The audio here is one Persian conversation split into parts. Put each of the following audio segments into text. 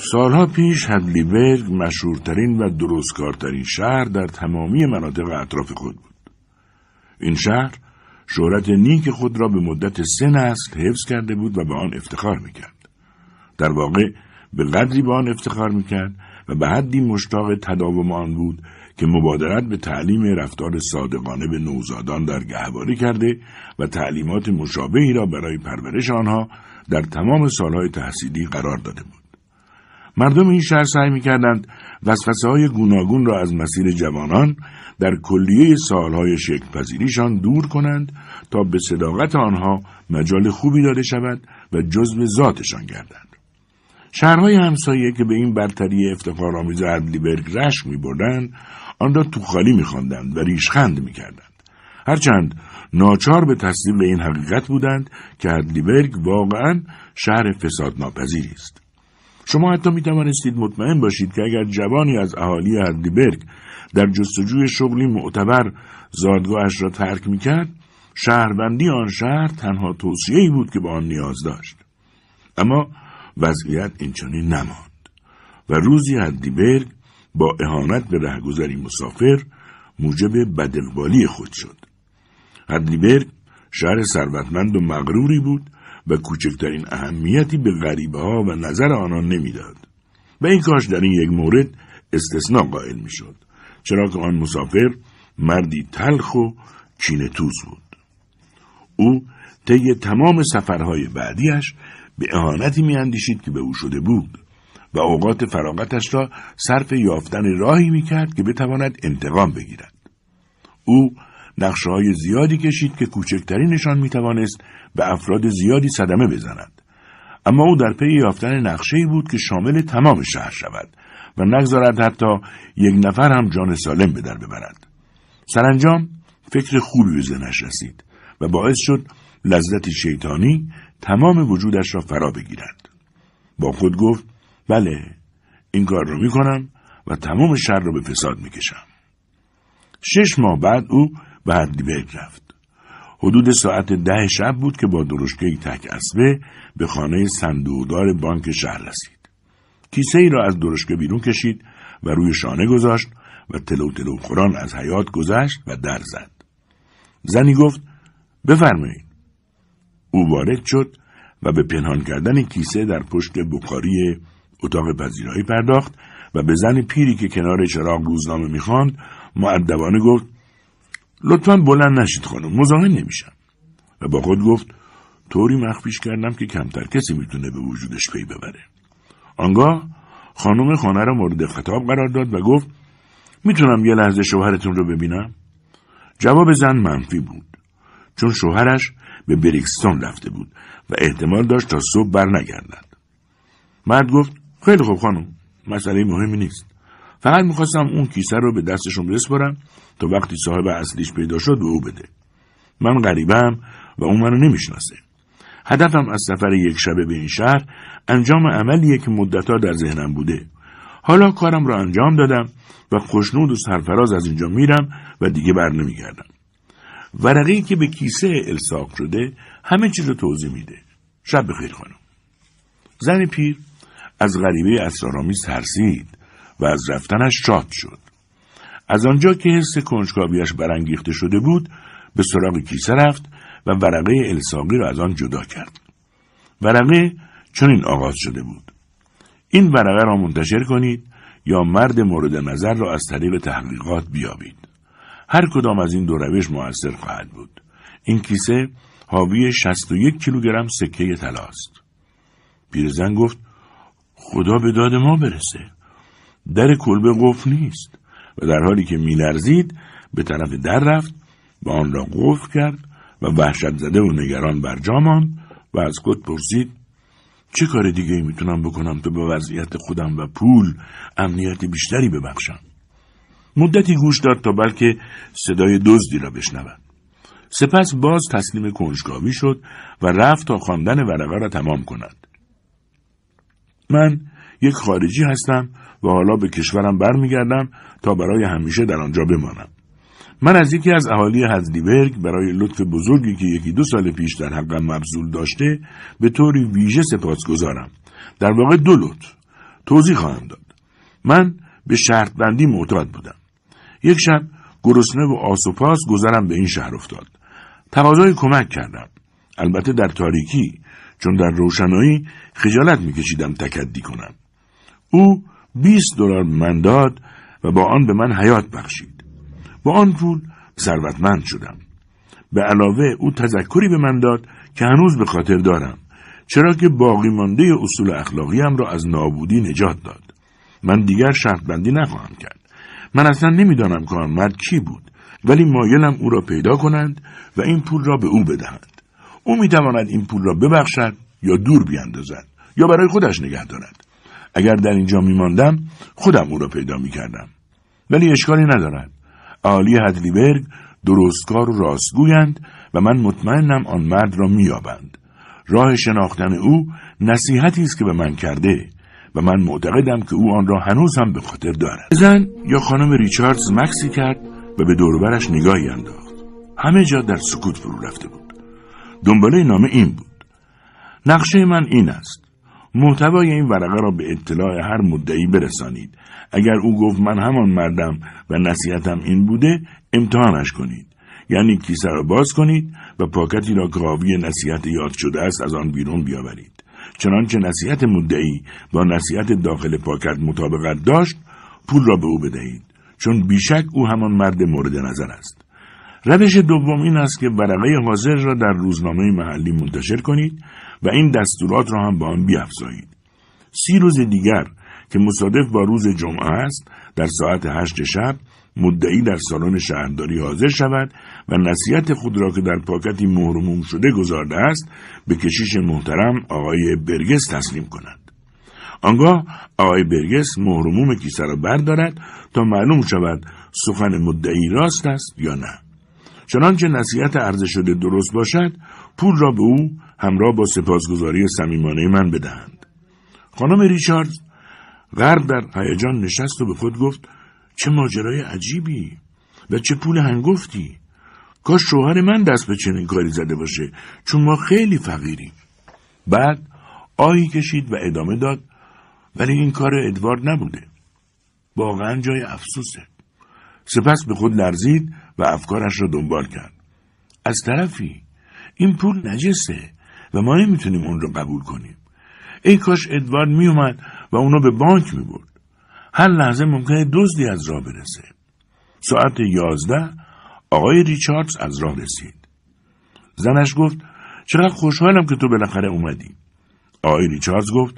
سالها پیش هدلیبرگ مشهورترین و درستکارترین شهر در تمامی مناطق اطراف خود بود. این شهر شهرت نیک خود را به مدت سه نسل حفظ کرده بود و به آن افتخار می‌کرد. در واقع به قدری به آن افتخار می‌کرد و به حدی مشتاق تداوم آن بود که مبادرت به تعلیم رفتار صادقانه به نوزادان در گهواری کرده و تعلیمات مشابهی را برای پرورش آنها در تمام سالهای تحصیلی قرار داده بود. مردم این شهر سعی می‌کردند وسوسه های گوناگون را از مسیر جوانان در کلیه سالهای شکلپذیریشان دور کنند تا به صداقت آنها مجال خوبی داده شود و جزو ذاتشان گردند. شهرهای همسایه که به این برتری افتخارآمیز ادلیبرگ رشک میبردند آن را توخالی میخواندند و ریشخند می‌کردند هرچند ناچار به تصدیق این حقیقت بودند که ادلیبرگ واقعا شهر فساد ناپذیری است شما حتی می توانستید مطمئن باشید که اگر جوانی از اهالی هردیبرگ در جستجوی شغلی معتبر زادگاهش را ترک می کرد شهروندی آن شهر تنها توصیه‌ای بود که به آن نیاز داشت. اما وضعیت اینچنین نماند و روزی هردیبرگ با اهانت به رهگذری مسافر موجب بدقبالی خود شد. هدلیبرگ شهر ثروتمند و مغروری بود و کوچکترین اهمیتی به غریبه ها و نظر آنان نمی‌داد. و این کاش در این یک مورد استثناء قائل می‌شد چرا که آن مسافر مردی تلخ و توز بود. او طی تمام سفرهای بعدیش به اهانتی میاندیشید که به او شده بود و اوقات فراغتش را صرف یافتن راهی می‌کرد که بتواند انتقام بگیرد. او نقشه های زیادی کشید که کوچکترینشان می‌توانست به افراد زیادی صدمه بزند. اما او در پی یافتن نقشه‌ای بود که شامل تمام شهر شود و نگذارد حتی یک نفر هم جان سالم به در ببرد. سرانجام فکر خوبی به ذهنش رسید و باعث شد لذت شیطانی تمام وجودش را فرا بگیرد. با خود گفت بله این کار را می‌کنم و تمام شهر را به فساد می‌کشم. شش ماه بعد او به هدلیبرگ رفت حدود ساعت ده شب بود که با درشکه تک اسبه به خانه صندوقدار بانک شهر رسید. کیسه ای را از درشکه بیرون کشید و روی شانه گذاشت و تلو تلو خوران از حیات گذشت و در زد. زنی گفت بفرمایید. او وارد شد و به پنهان کردن کیسه در پشت بخاری اتاق پذیرایی پرداخت و به زن پیری که کنار چراغ روزنامه می‌خواند معدبانه گفت لطفا بلند نشید خانم مزاحم نمیشم. و با خود گفت طوری مخفیش کردم که کمتر کسی می‌تونه به وجودش پی ببره. آنگاه خانم خانه را مورد خطاب قرار داد و گفت می‌تونم یه لحظه شوهرتون رو ببینم؟ جواب زن منفی بود چون شوهرش به بریکستون رفته بود و احتمال داشت تا صبح بر نگردد مرد گفت خیلی خوب خانم مسئله مهمی نیست. فقط می‌خواستم اون کیسه رو به دستشون بسپارم تا وقتی صاحب اصلیش پیدا شد به او بده. من غریبم و اون منو نمی‌شناسه. هدفم از سفر یک شبه به این شهر انجام عملیه که مدتها در ذهنم بوده. حالا کارم را انجام دادم و خوشنود و سرفراز از اینجا میرم و دیگه بر نمیگردم. ورقی که به کیسه الساق شده همه چیز رو توضیح میده. شب بخیر خانم. زن پیر از غریبه اسرارآمیز ترسید. و از رفتنش شاد شد. از آنجا که حس کنجکاویش برانگیخته شده بود به سراغ کیسه رفت و ورقه الساقی را از آن جدا کرد. ورقه چنین آغاز شده بود. این ورقه را منتشر کنید یا مرد مورد نظر را از طریق تحقیقات بیابید. هر کدام از این دو روش موثر خواهد بود. این کیسه حاوی 61 کیلوگرم سکه طلاست. پیرزن گفت خدا به داد ما برسه. در کلبه قفل نیست و در حالی که میلرزید به طرف در رفت و آن را قفل کرد و وحشت زده و نگران برجا ماند و از خود پرسید چه کار دیگه ای می‌تونم بکنم تا به وضعیت خودم و پول امنیت بیشتری ببخشم؟ مدتی گوش داد تا بلکه صدای دزدی را بشنود. سپس باز تسلیم کنجکاوی شد و رفت تا خواندن ورقه را تمام کند. من یک خارجی هستم و حالا به کشورم برمیگردم تا برای همیشه در آنجا بمانم. من از یکی از اهالی هزلیبرگ برای لطف بزرگی که یکی دو سال پیش در حقم مبذول داشته به طوری ویژه سپاس گذارم. در واقع دو لطف توضیح خواهم داد. من به شرط بندی معتاد بودم. یک شب گرسنه و آسوپاس گذرم به این شهر افتاد. تقاضای کمک کردم. البته در تاریکی چون در روشنایی خجالت میکشیدم تکدی کنم. او بیست دلار من داد و با آن به من حیات بخشید. با آن پول ثروتمند شدم. به علاوه او تذکری به من داد که هنوز به خاطر دارم چرا که باقی مانده اصول اخلاقیم را از نابودی نجات داد. من دیگر شرط بندی نخواهم کرد. من اصلا نمی‌دانم که آن مرد کی بود ولی مایلم او را پیدا کنند و این پول را به او بدهند. او می‌تواند این پول را ببخشد یا دور بیاندازد یا برای خودش نگه دارد. اگر در اینجا میماندم خودم او را پیدا می‌کردم. ولی اشکالی ندارد. عالی هدلیبرگ درستکار و راستگویند و من مطمئنم آن مرد را مییابند. راه شناختن او نصیحتی است که به من کرده و من معتقدم که او آن را هنوز هم به خاطر دارد. زن یا خانم ریچاردز مکسی کرد و به دوربرش نگاهی انداخت. همه جا در سکوت فرو رفته بود. دنباله نامه این بود. نقشه من این است. محتوای این ورقه را به اطلاع هر مدعی برسانید. اگر او گفت من همان مردم و نصیحتم این بوده امتحانش کنید. یعنی کیسه را باز کنید و پاکتی را که حاوی نصیحت یاد شده است از آن بیرون بیاورید. چنانچه نصیحت مدعی با نصیحت داخل پاکت مطابقت داشت پول را به او بدهید. چون بیشک او همان مرد مورد نظر است. روش دوم این است که ورقه حاضر را در روزنامه محلی منتشر کنید و این دستورات را هم با آن بیافزایید سی روز دیگر که مصادف با روز جمعه است در ساعت هشت شب مدعی در سالن شهرداری حاضر شود و نصیحت خود را که در پاکتی مهرموم شده گذارده است به کشیش محترم آقای برگس تسلیم کند. آنگاه آقای برگس مهرموم کیسه را بردارد تا معلوم شود سخن مدعی راست است یا نه. چنانچه نصیحت عرضه شده درست باشد پول را به او همراه با سپاسگزاری صمیمانه من بدهند. خانم ریچارد غرب در هیجان نشست و به خود گفت چه ماجرای عجیبی و چه پول هنگفتی. کاش شوهر من دست به چنین کاری زده باشه چون ما خیلی فقیریم. بعد آهی کشید و ادامه داد ولی این کار ادوارد نبوده. واقعا جای افسوسه. سپس به خود لرزید و افکارش را دنبال کرد. از طرفی این پول نجسه و ما نمی‌تونیم اون رو قبول کنیم. ای کاش ادوارد میومد و اونو به بانک می‌برد. هر لحظه ممکنه دزدی از راه برسه. ساعت یازده آقای ریچاردز از راه رسید. زنش گفت چقدر خوشحالم که تو بالاخره اومدی. آقای ریچاردز گفت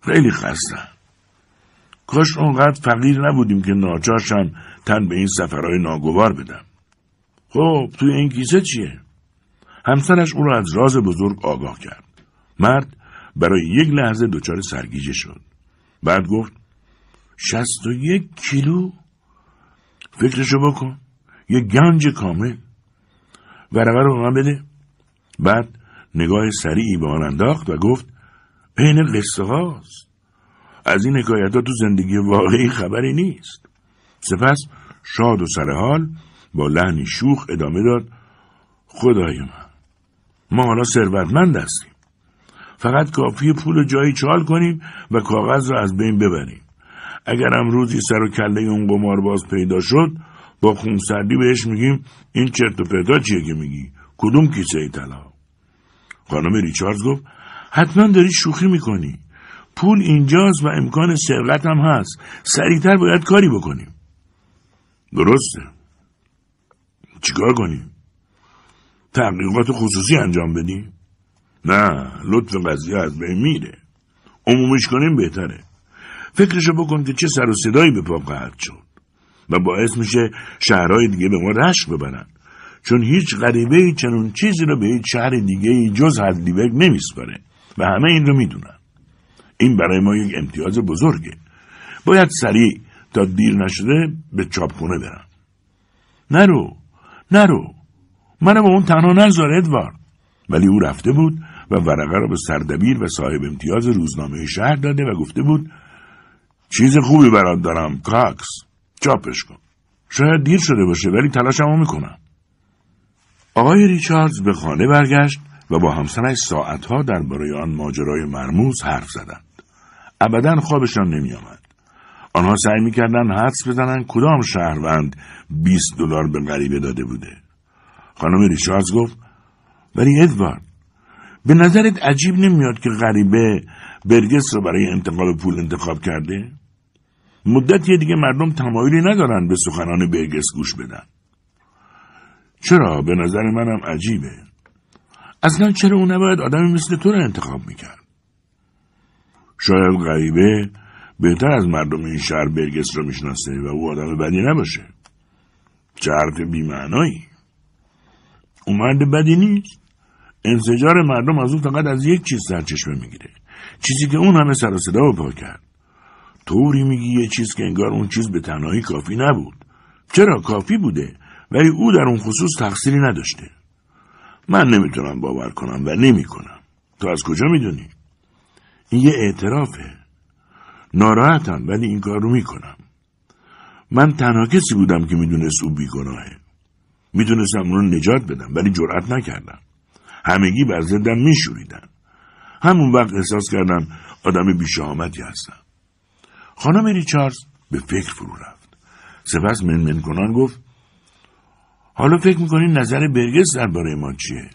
خیلی خستم. کاش اونقدر فقیر نبودیم که ناچارشم تن به این سفرهای ناگوار بدم. خب توی این کیسه چیه؟ همسرش او را از راز بزرگ آگاه کرد. مرد برای یک لحظه دچار سرگیجه شد. بعد گفت شست و یک کیلو؟ فکرشو بکن یه گنج کامل. ورقه رو بده. بعد نگاه سریعی به آن انداخت و گفت بین قصه هاست. از این حکایت ها تو زندگی واقعی خبری نیست. سپس شاد و سرحال با لحنی شوخ ادامه داد خدای من. ما حالا ثروتمند هستیم. فقط کافی پول جایی چال کنیم و کاغذ را از بین ببریم. اگر هم روزی سر و کله اون قمار باز پیدا شد با خونسردی بهش میگیم این چرت و پرتا چیه که میگی؟ کدوم کیسه طلا؟ خانم ریچاردز گفت حتما داری شوخی می‌کنی. پول اینجاست و امکان سرقت هم هست. سریعتر باید کاری بکنیم. درسته. چیکار کنیم؟ تحقیقات خصوصی انجام بدیم؟ نه لطف قضیه از بین میره. عمومیش کنیم بهتره. فکرشو بکن که چه سر و صدایی به پا قهد شد. و باعث میشه شهرهای دیگه به ما رشک ببرن. چون هیچ غریبه ای چنون چیزی رو به هیچ شهر دیگه ای جز هدلیبرگ نمیسپاره. و همه این رو می‌دونن. این برای ما یک امتیاز بزرگه. باید سریع تا دیر نشده به چاپخونه برم. نرو نرو. منو با اون تنها نذار ادوارد. ولی او رفته بود و ورقه را به سردبیر و صاحب امتیاز روزنامه شهر داده و گفته بود چیز خوبی برات دارم کاکس. چاپش کن. شاید دیر شده باشه ولی تلاشمو می‌کنم. آقای ریچاردز به خانه برگشت و با همسرش ساعتها درباره آن ماجرای مرموز حرف زدند. ابدا خوابشان نمی آمد. آنها سعی می‌کردند حدس بزنند کدام شهروند 20 دلار به غریبه داده بوده. خانم ریچاردز گفت ولی ادوارد به نظرت عجیب نمیاد که غریبه برگس را برای انتقال پول انتخاب کرده؟ مدتی دیگه مردم تمایلی ندارن به سخنان برگس گوش بدن. چرا؟ به نظر منم عجیبه. اصلا چرا اون نباید آدمی مثل تو رو انتخاب می‌کرد؟ شاید غریبه بهتر از مردم این شهر برگس رو می‌شناسه و او آدم بدی نباشه. حرف بیمعنایی. او مرد بدی نیست. انسجار مردم از اون فقط از یک چیز سرچشمه می‌گیره. چیزی که اون همه سر و صدا پا کرد. طوری میگی یه چیز که انگار اون چیز به تنهایی کافی نبود. چرا؟ کافی بوده. ولی او در اون خصوص تقصیری نداشته. من نمی‌تونم باور کنم و نمی‌کنم. تو از کجا می‌دونی؟ این یه اعترافه. ناراحتم ولی این کار رو می‌کنم. من تنها کسی بودم که می‌دونست او بیگناهه. می‌تونستم اون رو نجات بدم ولی جرأت نکردم همگی بر زدم میشوریدن همون وقت احساس کردم آدم بیشامتی هستم خانم ریچارز به فکر فرو رفت سپس منمن کنان گفت حالا فکر می‌کنین نظر برگس درباره ما چیه؟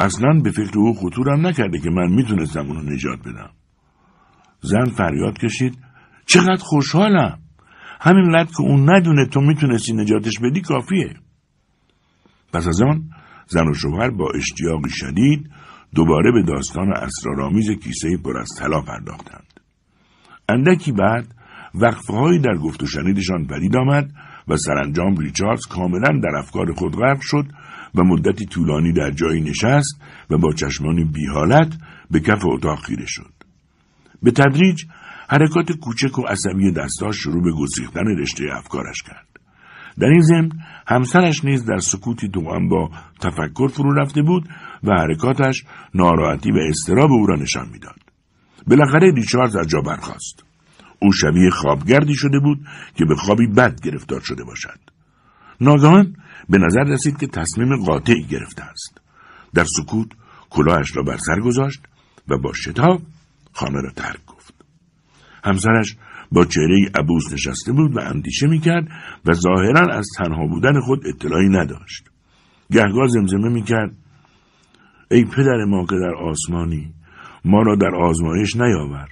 اصلا به فکر او خطورم نکرده که من می‌تونستم اونو نجات بدم. زن فریاد کشید چقدر خوشحالم. همین که اون ندونه تو می‌تونستی نجاتش بدی کافیه. پس از آن زن و شوهر با اشتیاقی شدید دوباره به داستان اسرارآمیز کیسه پر از طلا پرداختند. اندکی بعد وقفههایی در گفت و شنیدشان پدید آمد و سرانجام ریچاردز کاملا در افکار خود غرق شد و مدتی طولانی در جایی نشست و با چشمانی بیحالت به کف اتاق خیره شد. به تدریج حرکات کوچک و عصبی دستاش شروع به گسیختن رشته افکارش کرد. در این ضمن همسرش نیز در سکوتی دوام با تفکر فرو رفته بود و حرکاتش ناراحتی و استراب او را نشان می‌داد. بالاخره ریچارد از جا برخاست. او شبیه خوابگردی شده بود که به خوابی بد گرفتار شده باشد. ناگهان به نظر رسید که تصمیم قاطعی گرفته است. در سکوت کلاهش را بر سر گذاشت و با شتاب خانه را ترک گفت. همسرش با چهره عبوس نشسته بود و اندیشه می‌کرد و ظاهرا از تنها بودن خود اطلاعی نداشت. گهگاه زمزمه می‌کرد. ای پدر ما که در آسمانی ما را در آزمایش نیاور.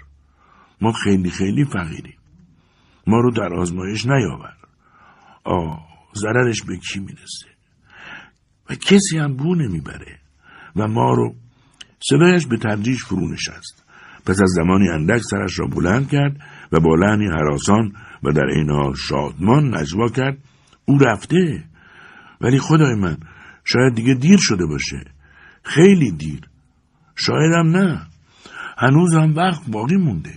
ما خیلی خیلی فقیریم. ما رو در آزمایش نیاور. آه ضررش به کی می‌رسه؟ و کسی هم بو نمی‌بره. و ما رو صدایش به تدریج فرو نشست پس از زمانی اندک سرش را بلند کرد و با لحنی حراسان و در این حال شادمان نجوا کرد او رفته. ولی خدای من شاید دیگه دیر شده باشه. خیلی دیر. شایدم نه. هنوز هم وقت باقی مونده.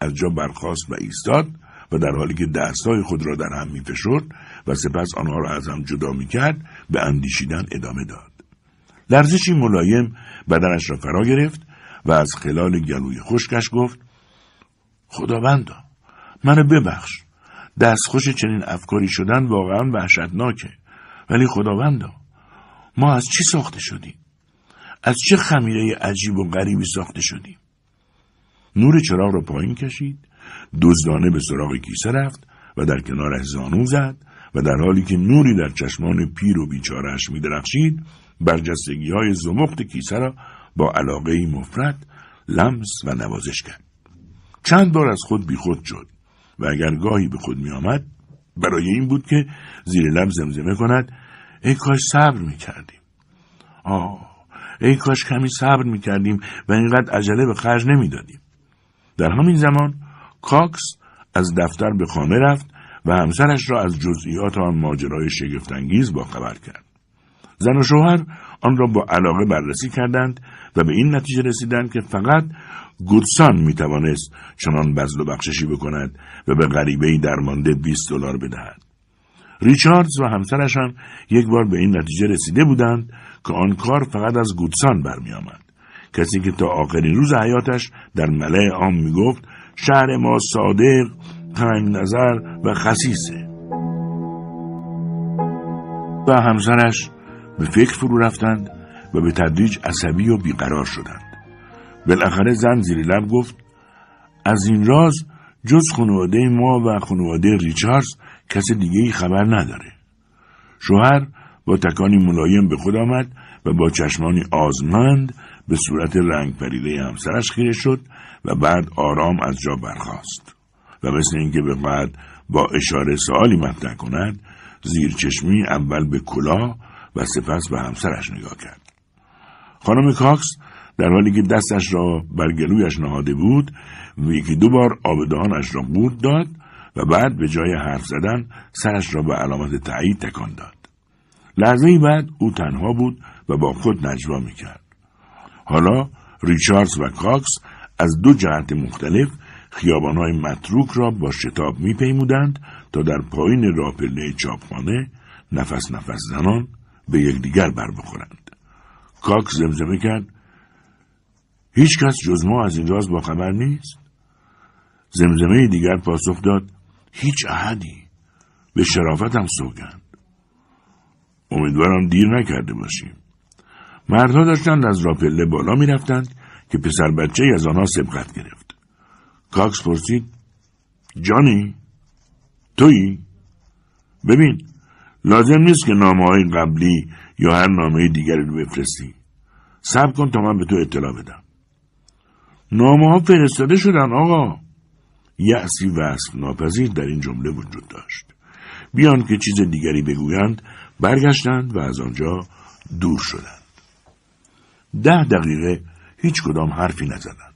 از جا برخاست و ایستاد و در حالی که دستهای خود را در هم میفشرد و سپس آنها را از هم جدا می‌کرد به اندیشیدن ادامه داد. لرزشی ملایم بدنش را فرا گرفت و از خلال گلوی خشکش گفت خداوندا منو ببخش. دستخوش چنین افکاری شدن واقعا وحشتناکه. ولی خداوندا ما از چی ساخته شدیم؟ از چه خمیره عجیب و غریبی ساخته شدیم؟ نور چراغ را پایین کشید دزدانه به سراغ کیسه رفت و در کنارش زانو زد و در حالی که نوری در چشمان پیر و بیچارهش میدرخشید برجستگی های زمخت کیسه را با علاقه مفرد لمس و نوازش کرد. چند بار از خود بیخود شد و اگر گاهی به خود می آمد برای این بود که زیر لب زمزمه کند ای کاش صبر می کردیم آه ای کاش کمی صبر می کردیم و اینقدر عجله به خرج نمی دادیم. در همین زمان کاکس از دفتر به خانه رفت و همسرش را از جزئیات آن ماجرای شگفتانگیز باخبر کرد. زن و شوهر آن را با علاقه بررسی کردند و به این نتیجه رسیدند که فقط گودسان می توانست چنان بزل و بخششی بکند و به غریبه درمانده 20 دلار بدهد. ریچاردز و همسرشان یک بار به این نتیجه رسیده بودند که آن کار فقط از گودسان برمیآمد. کسی که تا آخرین روز حیاتش در ملع عام می‌گفت شهر ما صادق تنگ نظر و خسیسه و همسرش به فکر فرو رفتند و به تدریج عصبی و بیقرار شدند بالاخره زن زیر لب گفت از این راز جز خانواده ما و خانواده ریچاردز کس دیگه ای خبر نداره. شوهر با تکانی ملایم به خود آمد و با چشمانی آزمند به صورت رنگ پریده همسرش خیره شد و بعد آرام از جا برخاست و مثل اینکه بعد با اشاره سوالی مطرح کند زیر چشمی اول به کلاه و سپس به همسرش نگاه کرد. خانم کاکس در حالی که دستش را بر گلویش نهاده بود یکی دو بار آبدهانش را قورت داد و بعد به جای حرف زدن سرش را به علامت تایید تکان داد. لحظه بعد او تنها بود و با خود نجوا می‌کرد. حالا ریچاردز و کاکس از دو جهت مختلف خیابانهای متروک را با شتاب میپیمودند تا در پایین راپله چاپخانه نفس نفس زنان به یکدیگر بر بخورند. کاکس زمزمه کرد. هیچ کس جز ما از این راز با خبر نیست؟ زمزمه دیگر پاسخ داد هیچ احدی. به شرافتم سوگند. امیدوارم دیر نکرده باشیم. مردها داشتند از راپله بالا می‌رفتند که پسر بچه از آنها سبقت گرفت. کاکس پرسید جانی؟ تویی؟ ببین لازم نیست که نامه های قبلی یا هر نامه دیگری رو بفرستی. صبر کن تا من به تو اطلاع بدم. نامه ها فرستاده شدن آقا. یعصی وصف ناپذیر در این جمله وجود داشت. بیان که چیز دیگری بگویند برگشتند و از آنجا دور شدند. ده دقیقه هیچ کدام حرفی نزدند.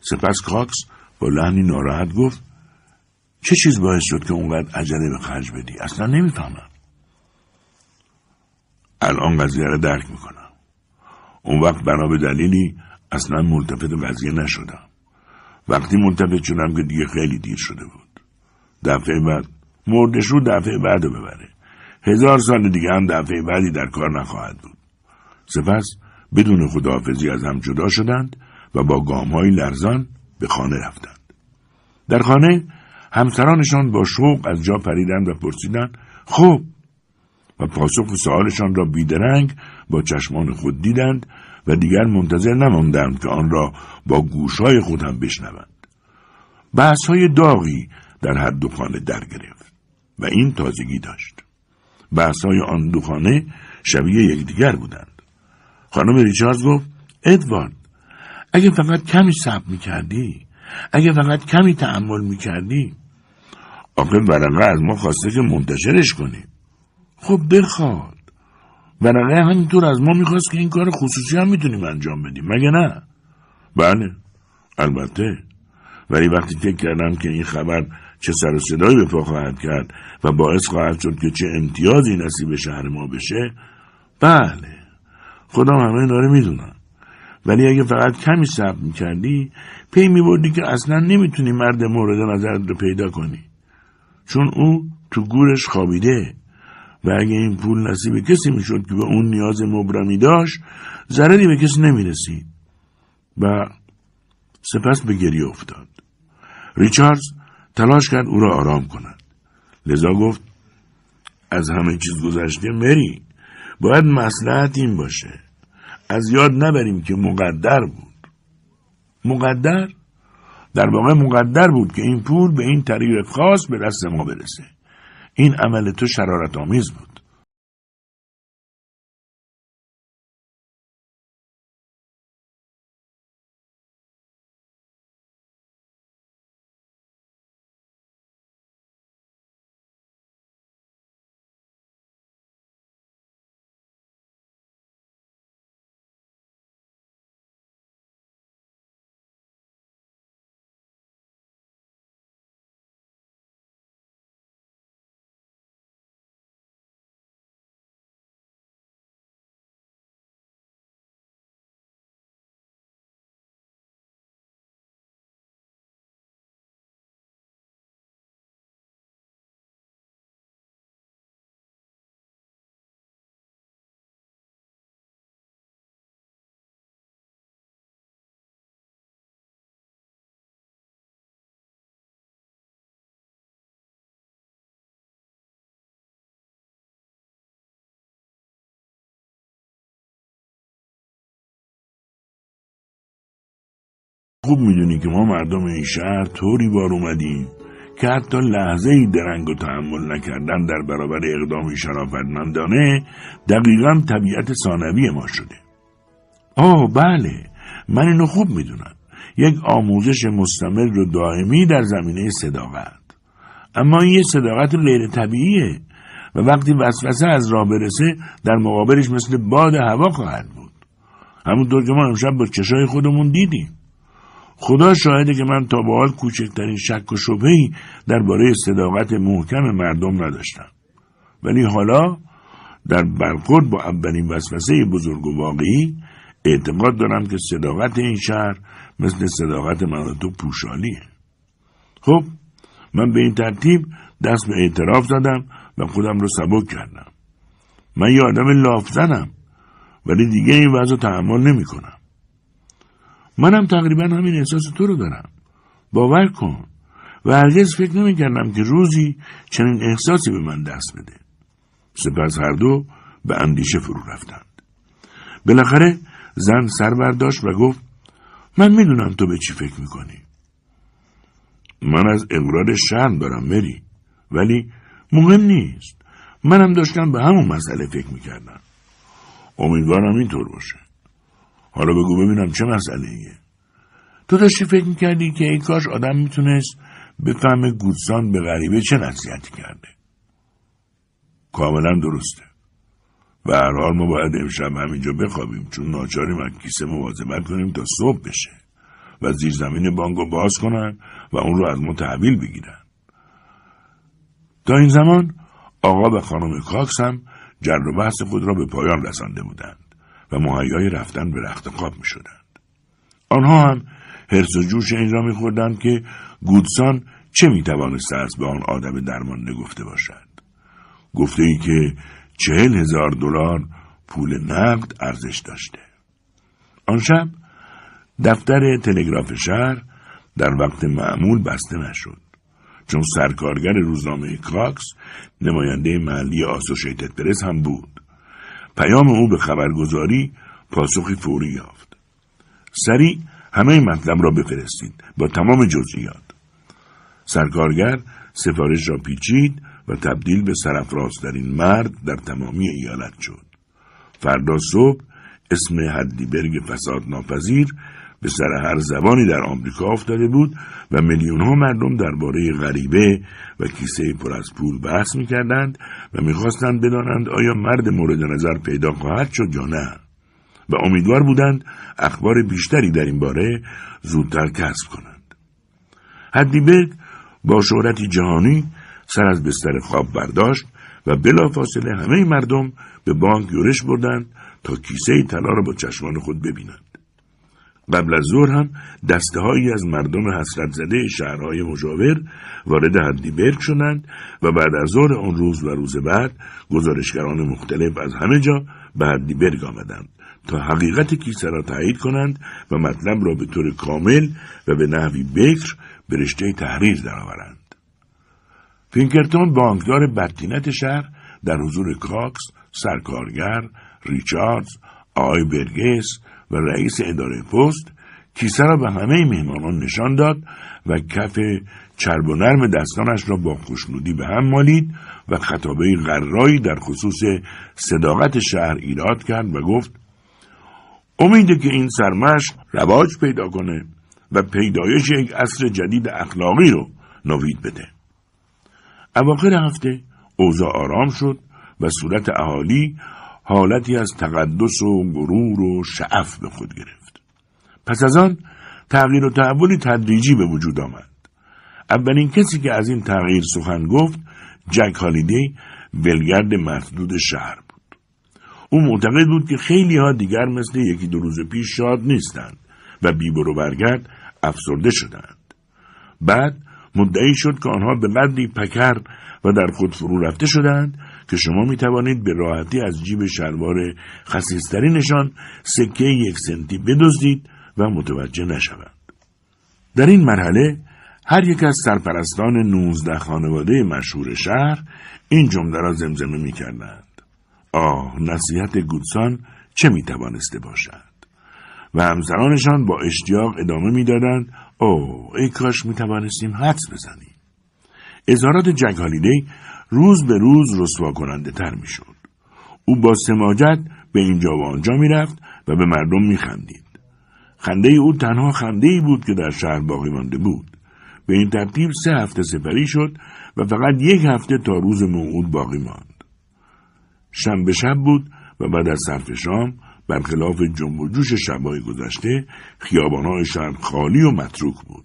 سپس کاکس با لحنی ناراحت گفت چه چیز باعث شد که اونقدر عجله به خرج بدی؟ اصلا نمی‌فهمم. الان قضیه را درک می‌کنم. اون وقت بنا به دلیلی اصلا ملتفت قضیه نشدم. وقتی ملتفت شدم که دیگه خیلی دیر شده بود. دفعه بعد مردش رو دفعه بعد رو ببره. هزار سال دیگه هم دفعه بعدی در کار نخواهد بود. سپس بدون خداحافظی از هم جدا شدند و با گام های لرزان به خانه رفتند. در خانه همسرانشان با شوق از جا پریدند و پرسیدند خب و پاسخ سوالشان را بیدرنگ با چشمان خود دیدند و دیگر منتظر نماندند که آن را با گوشهای خود هم بشنوند. بحث های داغی در هر دو خانه در گرفت و این تازگی داشت. بحث های آن خانه شبیه یکدیگر بودند. خانم ریچارز گفت ادوارد اگه فقط کمی صبر می‌کردی اگه فقط کمی تحمل می‌کردی آخه ورقه از ما خواسته که منتشرش کنیم خب بخواد. ورقه همینطور از ما می‌خواست که این کار خصوصی هم می‌تونیم انجام بدیم. مگه نه؟ بله البته. ولی وقتی فکر کردم که این خبر چه سر و صدایی به پا خواهد کرد و باعث خواهد شد که چه امتیازی نصیب شهر ما بشه بله. خودم همه اینا رو می‌دونم. ولی اگه فقط کمی صبر می‌کردی پی میبردی که اصلا نمی‌تونی مرد مورد نظرت رو پیدا کنی. چون او تو گورش خوابیده. و اگه این پول نصیب کسی می‌شد که به اون نیاز مبرمی داشت ضرری به کسی نمی‌رسید. و سپس به گریه افتاد. ریچاردز تلاش کرد او را آرام کند. لذا گفت از همه چیز گذشته مری. باید مسلحت این باشه. از یاد نبریم که مقدر بود. مقدر؟ در واقع مقدر بود که این پول به این طریق خاص به دست ما برسه. این عمل تو شرارت آمیز بود. خوب می‌دونی که ما مردم این شهر طوری بار اومدیم که حتی لحظه ای درنگ و تحمل نکردن در برابر اقدامی شرافتمندانه دقیقا طبیعت ثانوی ما شده. آه بله من اینو خوب می‌دونم. یک آموزش مستمر و دائمی در زمینه صداقت. اما این یه صداقت غیر طبیعیه و وقتی وسوسه از راه برسه در مقابلش مثل باد هوا خواهد بود. همونطور که ما امشب با چشای خودمون دیدیم. خدا شاهده که من تا به حال کوچکترین شک و شبهی درباره صداقت محکم مردم نداشتم. ولی حالا در برخورد با اولین وسوسه بزرگ و واقعی اعتقاد دارم که صداقت این شهر مثل صداقت من تو پوشالیه. خب من به این ترتیب دست به اعتراف زدم و خودم رو سبک کردم. من یه آدم لاف زنم ولی دیگه این وضع تحمل نمی کنم منم تقریبا همین احساس تو رو دارم. باور کن. و هرگز فکر نمی کردم که روزی چنین احساسی به من دست بده. سپس هر دو به اندیشه فرو رفتند. بالاخره زن سر برداشت و گفت من می‌دونم تو به چی فکر می‌کنی. من از اقرار شرم دارم مری. ولی مهم نیست. منم داشتم به همون مسئله فکر می‌کردم. امیدوارم اینطور باشه. حالا بگو ببینم چه مسئله ایه. تو داشتی فکر می‌کردی که ای کاش آدم می‌تونست بفهمه گودسان به غریبه چه نصیحتی کرده؟ کاملا درسته. و هر حال ما باید امشب همینجا بخوابیم چون ناچاریم از کیسه مواظبت کنیم تا صبح بشه و زیر زمین بانگو باز کنن و اون رو از ما تحویل بگیرن. تا این زمان آقا و خانم کاکس هم جر و بحث خود را به پایان رسانده بودند. و مهیای رفتن به رخت خواب می شدند. آنها هم حرس و جوش این را میخوردند که گودسان چه می‌توانسته است به آن آدم درمان نگفته باشد. گفته ای که چهل هزار دلار پول نقد ارزش داشته. آن شب دفتر تلگراف شهر در وقت معمول بسته نشد. چون سرکارگر روزنامه کاکس نماینده محلی آسوشیتد پرس هم بود. پیام او به خبرگزاری پاسخی فوری یافت. سریع همه مطلب را بفرستید. با تمام جزئیات. سرکارگر سفارش را پیچید و تبدیل به سرفرازترین مرد در تمامی ایالت شد. فردا صبح اسم هدیبرگ فساد ناپذیر به سر هر زبانی در آمریکا افتاده بود و میلیون ها مردم درباره غریبه و کیسه پر از پول بحث می‌کردند و می‌خواستند بدانند آیا مرد مورد نظر پیدا خواهد شد یا نه. و امیدوار بودند اخبار بیشتری در این باره زودتر کسب کنند. هدیبرگ با شهرتی جهانی سر از بستر خواب برداشت و بلافاصله همه مردم به بانک یورش بردند تا کیسه طلا را با چشمان خود ببینند. قبل از ظهر هم دسته هایی از مردم حسرت زده شهرهای مجاور وارد هدیبرگ شدند و بعد از ظهر آن روز و روز بعد گزارشگران مختلف از همه جا به هدیبرگ آمدند تا حقیقت کیسه را تایید کنند و مطلب را به طور کامل و به نحوی بکر به رشته تحریر درآورند. پینکرتون بانکدار بدتینت شهر در حضور کاکس، سرکارگر، ریچاردز، آقای برگس و رئیس اداره پست کیسه را به همه مهمانان نشان داد و کف چرب و نرم دستانش را با خوشنودی به هم مالید و خطابه غرایی در خصوص صداقت شهر ایراد کرد و گفت امیده که این سرمشق رواج پیدا کنه و پیدایش یک عصر جدید اخلاقی رو نوید بده. اواخر هفته اوضاع آرام شد و صورت اهالی حالتی از تقدس و غرور و شعف به خود گرفت. پس از آن تغییر و تحولی تدریجی به وجود آمد. اولین کسی که از این تغییر سخن گفت جک هالیدی ولگرد مردود شهر بود. او معتقد بود که خیلی ها دیگر مثل یکی دو روز پیش شاد نیستند و بیبرو برگرد افسرده شدند. بعد مدعی شد که آنها به قدری پکر و در خود فرو رفته شدند که شما می توانید به راحتی از جیب شلوار خسیسترینشان سکه یک سنتی بدزدید و متوجه نشوند. در این مرحله هر یک از سرپرستان نوزده خانواده مشهور شهر این جمله را زمزمه می کردند. آه نصیحت گودسان چه می توانسته باشد؟ و همسرانشان با اشتیاق ادامه می‌دادند او ای کاش می توانستیم حدس بزنیم اظهارات جک هالیدی روز به روز رسوا کننده تر می شد. او با سماجت به اینجا و آنجا می رفت و به مردم می خندید. خنده او تنها خنده ای بود که در شهر باقی مانده بود. به این ترتیب سه هفته سپری شد و فقط یک هفته تا روز موعود باقی ماند. شنبه شب بود و بعد از صرف شام برخلاف جنب و جوش شبهای گذشته خیابانهای شهر خالی و متروک بود.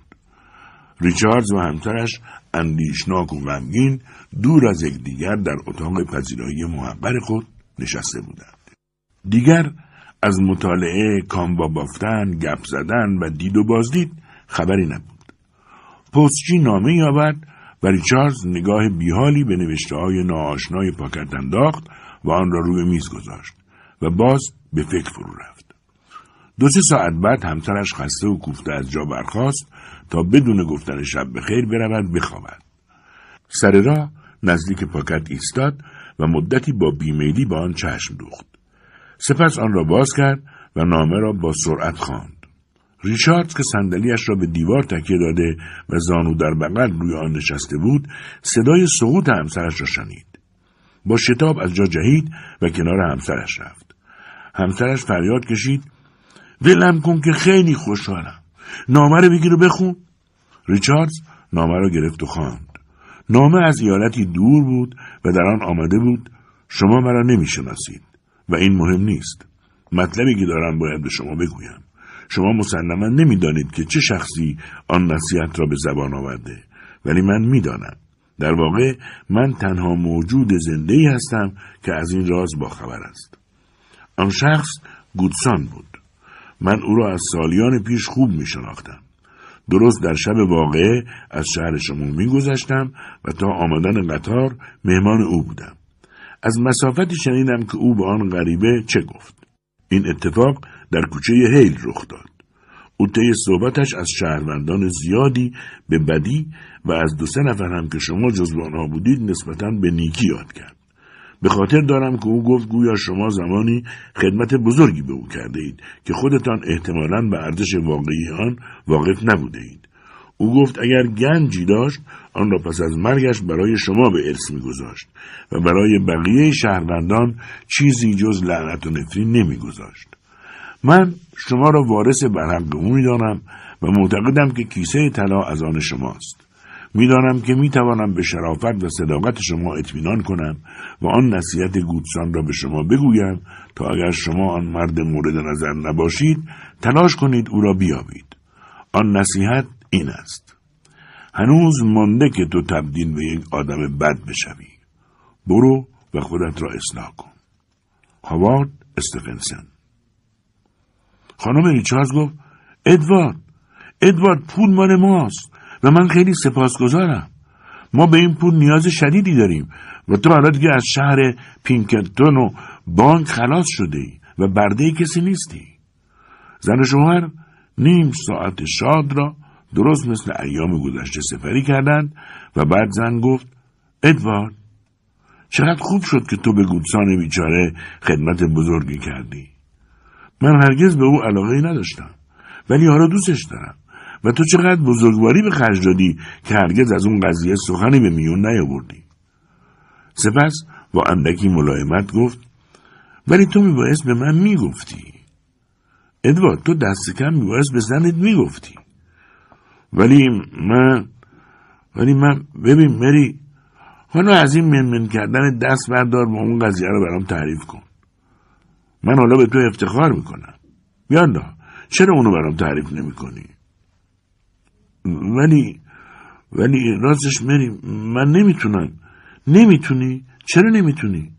ریچاردز و همسرش اندیشناک و غمگین دور از یکدیگر در اتاق پذیرایی محقر خود نشسته بودند. دیگر از مطالعه، کامبا بافتن، گپ زدن و دید و بازدید خبری نبود. پستچی نامه یابد و ریچاردز نگاه بیحالی به نوشته های ناآشنای پاکت انداخت و آن را روی میز گذاشت و باز به فکر فرو رفت. دو سه ساعت بعد همسرش خسته و کوفته از جا برخاست تا بدون گفتن شب به خیر برود بخوابد. سر راه نزدیک پاکت ایستاد و مدتی با بیمیلی به آن چشم دوخت. سپس آن را باز کرد و نامه را با سرعت خواند. ریچارد که صندلیاش را به دیوار تکیه داده و زانو در بغل روی آن نشسته بود صدای سقوط همسرش را شنید. با شتاب از جا جهید و کنار همسرش رفت. همسرش فریاد کشید ولم کن که خیلی خوشحالم. نامه رو بگیر و بخون. ریچاردز نامه را گرفت و خواند. نامه از ایالتی دور بود و در آن آمده بود شما مرا نمی‌شناسید و این مهم نیست. مطلبی که دارم باید به شما بگویم. شما مسلما نمی‌دانید که چه شخصی آن نصیحت را به زبان آورده ولی من می‌دانم. در واقع من تنها موجود زنده ای هستم که از این راز باخبر است. آن شخص گودسان بود. من او را از سالیان پیش خوب می شناختم. درست در شب واقعه از شهر شما میگذشتم و تا آمدن قطار مهمان او بودم. از مسافتی شنیدم که او به آن غریبه چه گفت. این اتفاق در کوچه هیل رخ داد. او طی صحبتش از شهروندان زیادی به بدی و از دو سه نفر هم که شما جزو آنها بودید نسبتا به نیکی یاد کرد. به خاطر دارم که او گفت گویا شما زمانی خدمت بزرگی به او کرده اید که خودتان احتمالا به ارزش واقعی آن واقف نبوده اید. او گفت اگر گنجی داشت آن را پس از مرگش برای شما به ارث میگذاشت و برای بقیه شهروندان چیزی جز لعنت و نفرین نمیگذاشت من شما را وارث برحق او می‌دانم و معتقدم که کیسه طلا از آن شماست می‌دانم که می‌توانم به شرافت و صداقت شما اطمینان کنم و آن نصیحت گودسان را به شما بگویم تا اگر شما آن مرد مورد نظر نباشید تلاش کنید او را بیابید. آن نصیحت این است. هنوز مانده که تو تبدیل به یک آدم بد بشوی. برو و خودت را اصلاح کن. هاوارد استفنسن. خانم ریچارز گفت ادوارد ادوارد پول مال ماست. و من خیلی سپاسگزارم. ما به این پول نیاز شدیدی داریم و تو حالا دیگه از شهر پینکرتون و بانک خلاص شده ای و برده کسی نیستی. زن شوهر نیم ساعت شاد را درست مثل ایام گذشته سفری کردند و بعد زن گفت ادوارد چقدر خوب شد که تو به گودسان بیچاره خدمت بزرگی کردی. من هرگز به او علاقه نداشتم ولی حالا دوستش دارم. و تو چقدر بزرگواری به خرج دادی که هرگز از اون قضیه سخنی به میون نیاوردی. سپس با اندکی ملایمت گفت ولی تو میبایست به من می‌گفتی. ادوارد تو دست کم میبایست به زنت می‌گفتی. ولی من ولی من ببین مری حالا از این منمن کردن دست بردار با اون قضیه رو برام تعریف کن. من حالا به تو افتخار می‌کنم. یالا چرا اونو برام تعریف نمی‌کنی؟ ولی ولی راستش مری من نمی‌تونم نمی‌تونی چرا نمی‌تونی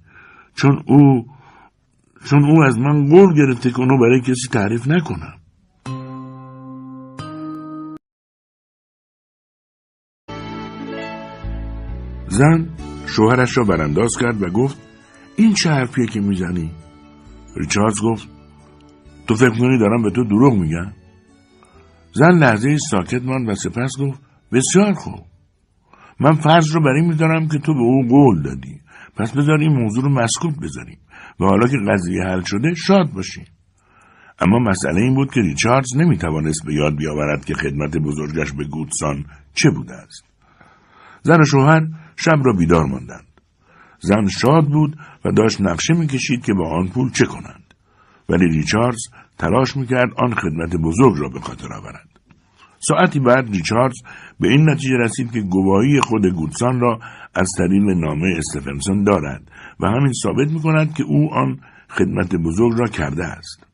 چون او چون او از من قول گرفته که اونو برای کسی تعریف نکنم زن شوهرش را برانداز کرد و گفت این چه حرفیه که می‌زنی؟ ریچاردز گفت تو فکر کنی دارم به تو دروغ میگم؟ زن لحظه ساکت ماند و سپس گفت بسیار خوب من فرض رو بر این میدارم که تو به او قول دادی پس بذار این موضوع رو مسکوت بذاریم و حالا که قضیه حل شده شاد باشیم اما مسئله این بود که ریچاردز نمی‌توانست به یاد بیاورد که خدمت بزرگش به گودسان چه بوده است. زن و شوهر شب را بیدار ماندند. زن شاد بود و داشت نقشه می‌کشید که با آن پول چه کنند. ولی ریچاردز تلاش می‌کرد آن خدمت بزرگ را به خاطر آورد. ساعتی بعد ریچاردز به این نتیجه رسید که گواهی خود گودسان را از طریق نامه استفنسون دارد و همین ثابت می کند که او آن خدمت بزرگ را کرده است.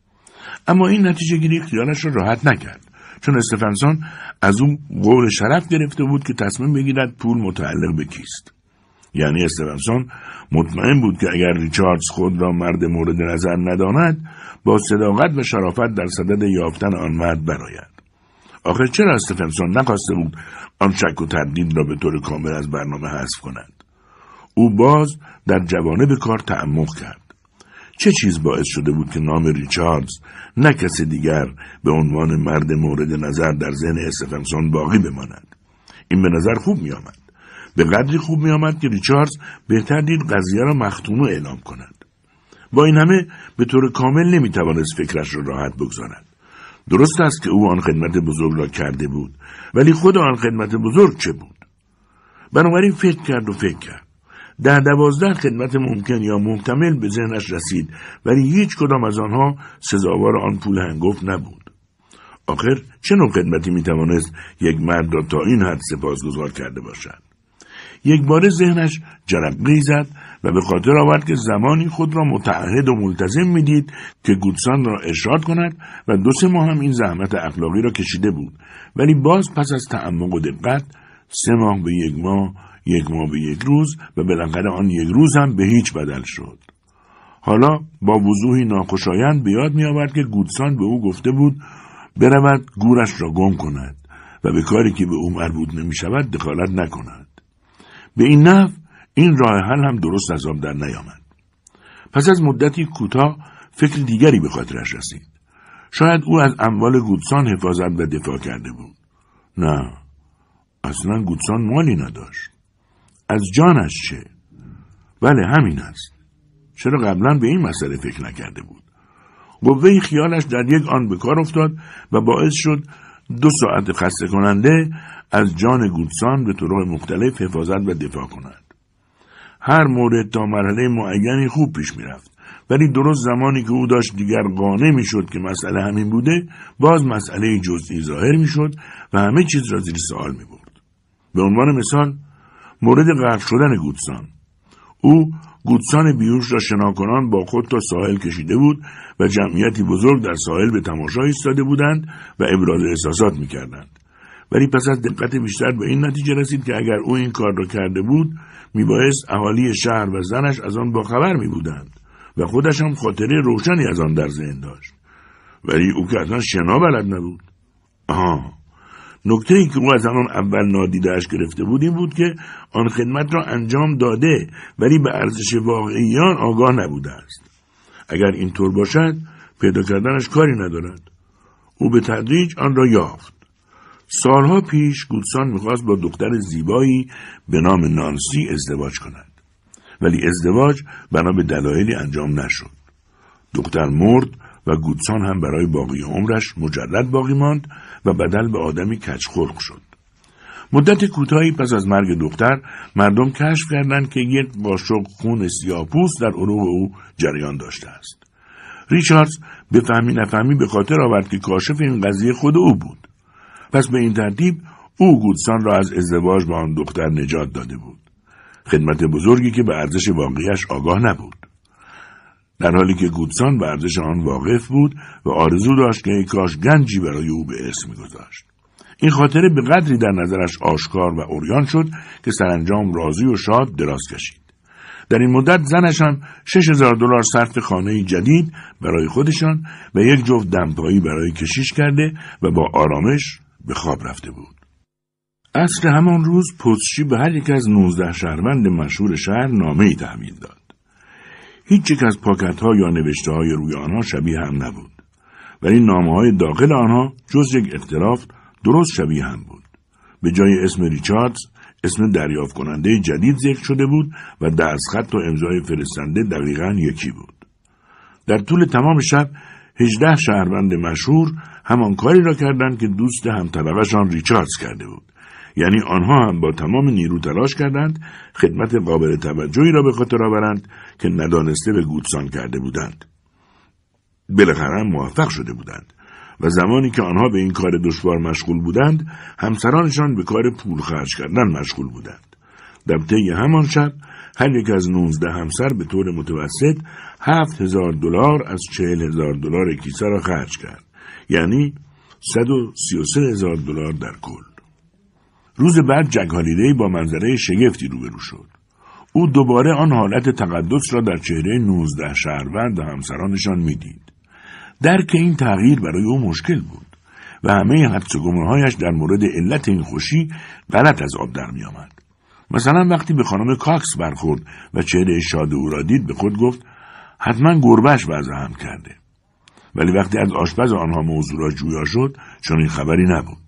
اما این نتیجه گیری خیالش را راحت نکرد چون استفنسون از او قول شرف گرفته بود که تصمیم بگیرد پول متعلق به کیست. یعنی استفنسون مطمئن بود که اگر ریچاردز خود را مرد مورد نظر نداند با صداقت و شرافت در صدد یافتن آن مرد براید. آخر چرا استفنسون نخواسته بود آن شک و تردید را به طور کامل از برنامه حذف کند او باز در جوانب کار تعمق کرد چه چیز باعث شده بود که نام ریچاردز نه کس دیگر به عنوان مرد مورد نظر در ذهن استفنسون باقی بماند این به نظر خوب می آمد. به قدری خوب می آمد که ریچاردز بهتر دید قضیه را مختونو اعلام کند. با این همه به طور کامل نمی توانست فکرش را راحت بگذارد درست است که او آن خدمت بزرگ را کرده بود ولی خود آن خدمت بزرگ چه بود؟ بنابراین فکر کرد و فکر کرد. ده دوازده خدمت ممکن یا محتمل به ذهنش رسید ولی هیچ کدام از آنها سزاوار آن پول هنگفت نبود. آخر چه نوع خدمتی می‌توانست یک مرد را تا این حد سپاسگزار کرده باشد؟ یک بار ذهنش جرقه زد و به خاطر آورد که زمانی خود را متعهد و ملتزم می‌دید که گودسان را اشاد کند و دو سه ماه هم این زحمت اخلاقی را کشیده بود. ولی باز پس از تعمق و دقت سه ماه به یک ماه یک ماه به یک روز و بالاخره آن یک روز هم به هیچ بدل شد. حالا با وضوحی ناخوشایند به یاد میآورد که گودسان به او گفته بود برود گورش را گم کند و به کاری که به او مربوط نمی شود دخالت نکند. به این نحو این راه حل هم درست از آب در نیامد. پس از مدتی کوتاه فکر دیگری به خاطرش رسید. شاید او از اموال گودسان حفاظت و دفاع کرده بود. نه اصلا گودسان مالی نداشت. از جانش چه؟ بله همین است. چرا قبلا به این مسئله فکر نکرده بود؟ قوه خیالش در یک آن به کار افتاد و باعث شد دو ساعت خسته کننده از جان گودسان به طرق مختلف حفاظت و دفاع کند. هر مورد تا مرحله معینی خوب پیش می‌رفت ولی درست زمانی که او داشت دیگر قانع می‌شد که مسئله همین بوده باز مسئله جزئی ظاهر می‌شد و همه چیز را زیر سوال می برد. به عنوان مثال مورد غرق شدن گودسان او گودسان بیوش را شناکنان با خود تا ساحل کشیده بود و جمعیتی بزرگ در ساحل به تماشا ایستاده بودند و ابراز احساسات می‌کردند. ولی پس از دقت بیشتر به این نتیجه رسید که اگر او این کار را کرده بود میبایست اهالی شهر و زنش از آن باخبر می بودند و خودش هم خاطره روشنی از آن در ذهن داشت. ولی او که اصلا شنا بلد نبود. آها. نکته ای که او از همان اول نادیدهاش گرفته بود این بود که آن خدمت را انجام داده ولی به ارزش واقعی آن آگاه نبوده است. اگر اینطور باشد پیدا کردنش کاری ندارد. او به تدریج آن را یافت. سالها پیش گودسان می‌خواست با دختر زیبایی به نام نانسی ازدواج کند. ولی ازدواج بنا به دلایلی انجام نشد. دختر مرد و گودسان هم برای باقی عمرش مجرد باقی ماند و بدل به آدمی کچخلق شد. مدت کوتاهی پس از مرگ دختر مردم کشف کردند که یک قاشق خون سیاپوس در عروق او جریان داشته است. ریچاردز به فهمی نفهمی به خاطر آورد که کاشف این قضیه خود او بود. پس به این ترتیب او گودسان را از ازدواج با آن دختر نجات داده بود. خدمت بزرگی که به ارزش واقعیش آگاه نبود. در حالی که گودسان به ارزش آن واقف بود و آرزو داشت که کاش گنجی برای او به اسم میگذاشت این خاطره به قدری در نظرش آشکار و اوریان شد که سرانجام راضی و شاد دراز کشید در این مدت زنشان شش هزار دلار صرف خانه جدید برای خودشان و یک جفت دمپایی برای کشیش کرده و با آرامش به خواب رفته بود. اصر همان روز پستچی به هر یک از نوزده شهروند مشهور شهر نامه ای تحویل داد. هیچ یک از پاکت ها یا نوشته های روی آنها شبیه هم نبود. ولی نامه های داخل آنها جز یک اختلاف درست شبیه هم بود. به جای اسم ریچاردز اسم دریافت کننده جدید ذکر شده بود و دستخط و امضای فرستنده دقیقا یکی بود. در طول تمام شب هجده شهروند مشهور همان کاری را کردند که دوست هم ریچاردز کرده بود. یعنی آنها هم با تمام نیرو تلاش کردند خدمت قابل توجهی را به خاطر آورند که ندانسته به گودسان کرده بودند. بالاخره موفق شده بودند و زمانی که آنها به این کار دشوار مشغول بودند همسرانشان به کار پول خرج کردن مشغول بودند. در طی همان شب هر یک از نوزده همسر به طور متوسط هفت هزار دلار از چهل هزار دلار کیسه را خرج کرد. یعنی صد و سی و سه هزار دلار در کل. روز بعد جک با منظره شگفتی روبرو شد. او دوباره آن حالت تقدس را در چهره نوزده شهروند و همسرانشان می‌دید. درک این تغییر برای او مشکل بود و همه حدس و در مورد علت این خوشی غلط از آب در می آمد. مثلا وقتی به خانم کاکس برخورد و چهره شاد او را دید به خود گفت حتما گربش وضع هم کرده. ولی وقتی از آشپز آنها موضوع را جویا شد چون این خبری نبود.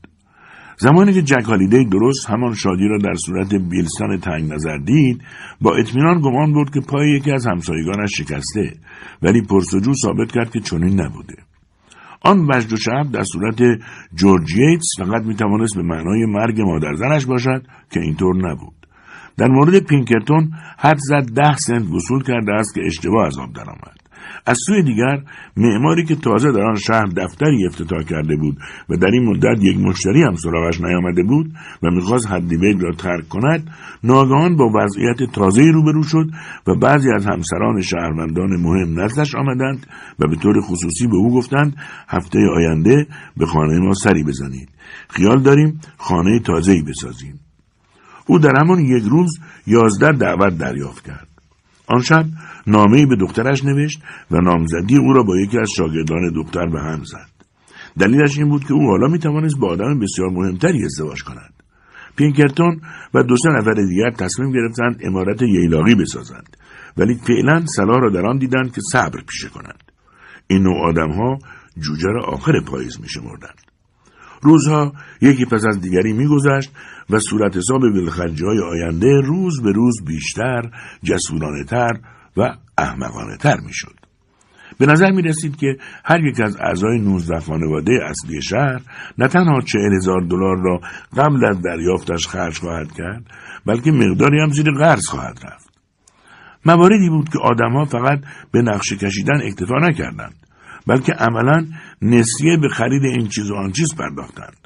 زمانی که جک درست همان شادی را در صورت بیلستان تنگ نظر دید با اطمینان گمان برد که پای یکی از همسایگانش شکسته ولی پرسجو ثابت کرد که چنین نبوده. آن وجد و شب در صورت جورج ییتس فقط می‌توانست به معنای مرگ مادر زنش باشد که اینطور نبود. در مورد پینکرتون حد زد ده سنت وصول کرده است که اشتباه از آب درآمد. از سوی دیگر معماری که تازه در آن شهر دفتری افتتاح کرده بود و در این مدت یک مشتری هم سراغش نیامده بود و می‌خواست حدیبیگ را ترک کند ناگهان با وضعیت تازه روبرو شد و بعضی از همسران شهروندان مهم نزدش آمدند و به طور خصوصی به او گفتند هفته آینده به خانه ما سری بزنید خیال داریم خانه تازه‌ای بسازیم. او در همان یک روز یازده دعوت دریافت کرد. آن شب نامهای به دخترش نوشت و نامزدی او را با یکی از شاگردان دختر به هم زد. دلیلش این بود که او حالا می توانست با آدم بسیار مهمتری ازدواج کند. پینکرتون و دو سه نفر دیگر تصمیم گرفتند امارت ییلاقی بسازند ولی فعلا صلاح را در آن دیدند که صبر پیشه کنند. این نوع آدمها جوجه را آخر پاییز می شمردند. روزها یکی پس از دیگری میگذشت و صورت حساب ولخرجی های آینده روز به روز بیشتر جسورانه تر و احمقانه تر می شد. به نظر می رسید که هر یک از اعضای نوزده خانواده اصلی شهر نه تنها چهل هزار دلار را قبل از دریافتش خرج خواهد کرد بلکه مقداری هم زیر قرض خواهد رفت. مواردی بود که آدمها فقط به نقشه کشیدن اکتفا نکردند بلکه عملا نسیه به خرید این چیز و آن چیز پرداختند.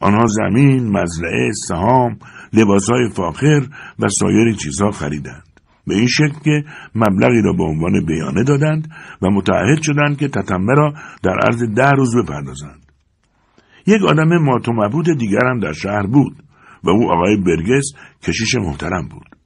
آنها زمین، مزرعه، سهام، لباسهای فاخر و سایر چیزها خریدند. به این شکل که مبلغی را به عنوان بیانه دادند و متعهد شدند که تتمه را در عرض ده روز بپردازند. یک آدم مات و دیگر هم در شهر بود و او آقای برگس کشیش محترم بود.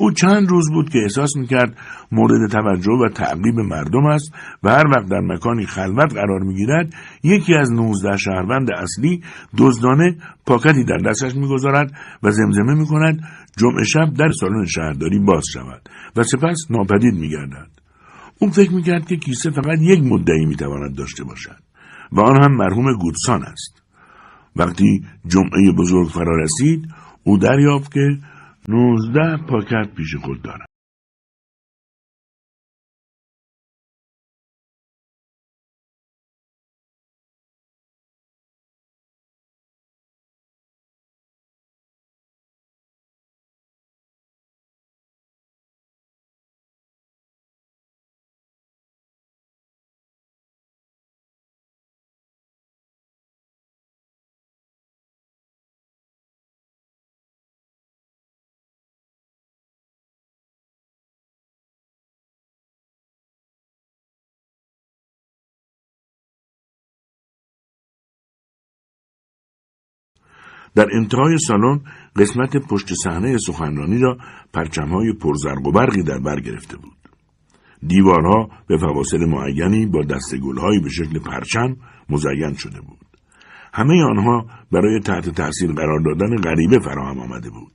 او چند روز بود که احساس می‌کرد مورد توجه و تعقیب مردم است و هر وقت در مکانی خلوت قرار می‌گیرد یکی از نوزده شهروند اصلی دزدانه پاکتی در دستش می‌گذارد و زمزمه می‌کند جمعه شب در سالن شهرداری باز شود و سپس ناپدید میگردد. او فکر می‌کرد که کیسه فقط یک مدعی می‌تواند داشته باشد و آن هم مرحوم گودسان است. وقتی جمعه بزرگ فرا رسید او دریافت که نوزده پاکت پیش خود دارد در انتهای سالن قسمت پشت صحنه سخنرانی را پرچمهای پرزرق و برقی در بر گرفته بود. دیوارها به فواصل معینی با دست گلهایی به شکل پرچم مزین شده بود. همه آنها برای تحت تاثیر قرار دادن غریبه فراهم آمده بود.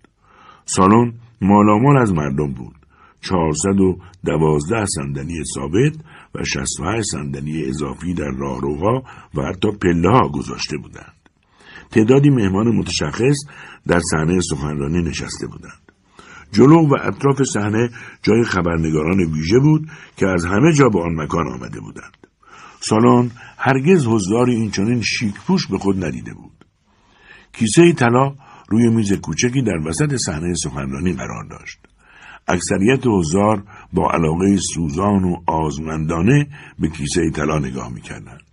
سالن مالامال از مردم بود. چهارصد و دوازده صندلی ثابت و شست صندلی اضافی در راهروها و حتی پله ها گذاشته بودند. تعدادی مهمان متشخص در صحنه سخنرانی نشسته بودند. جلو و اطراف صحنه جای خبرنگاران ویژه بود که از همه جا به آن مکان آمده بودند. سالن هرگز حضاری این چنین شیکپوش به خود ندیده بود. کیسه طلا روی میز کوچکی در وسط صحنه سخنرانی قرار داشت. اکثریت حضار با علاقه سوزان و آزمندانه به کیسه طلا نگاه می‌کردند.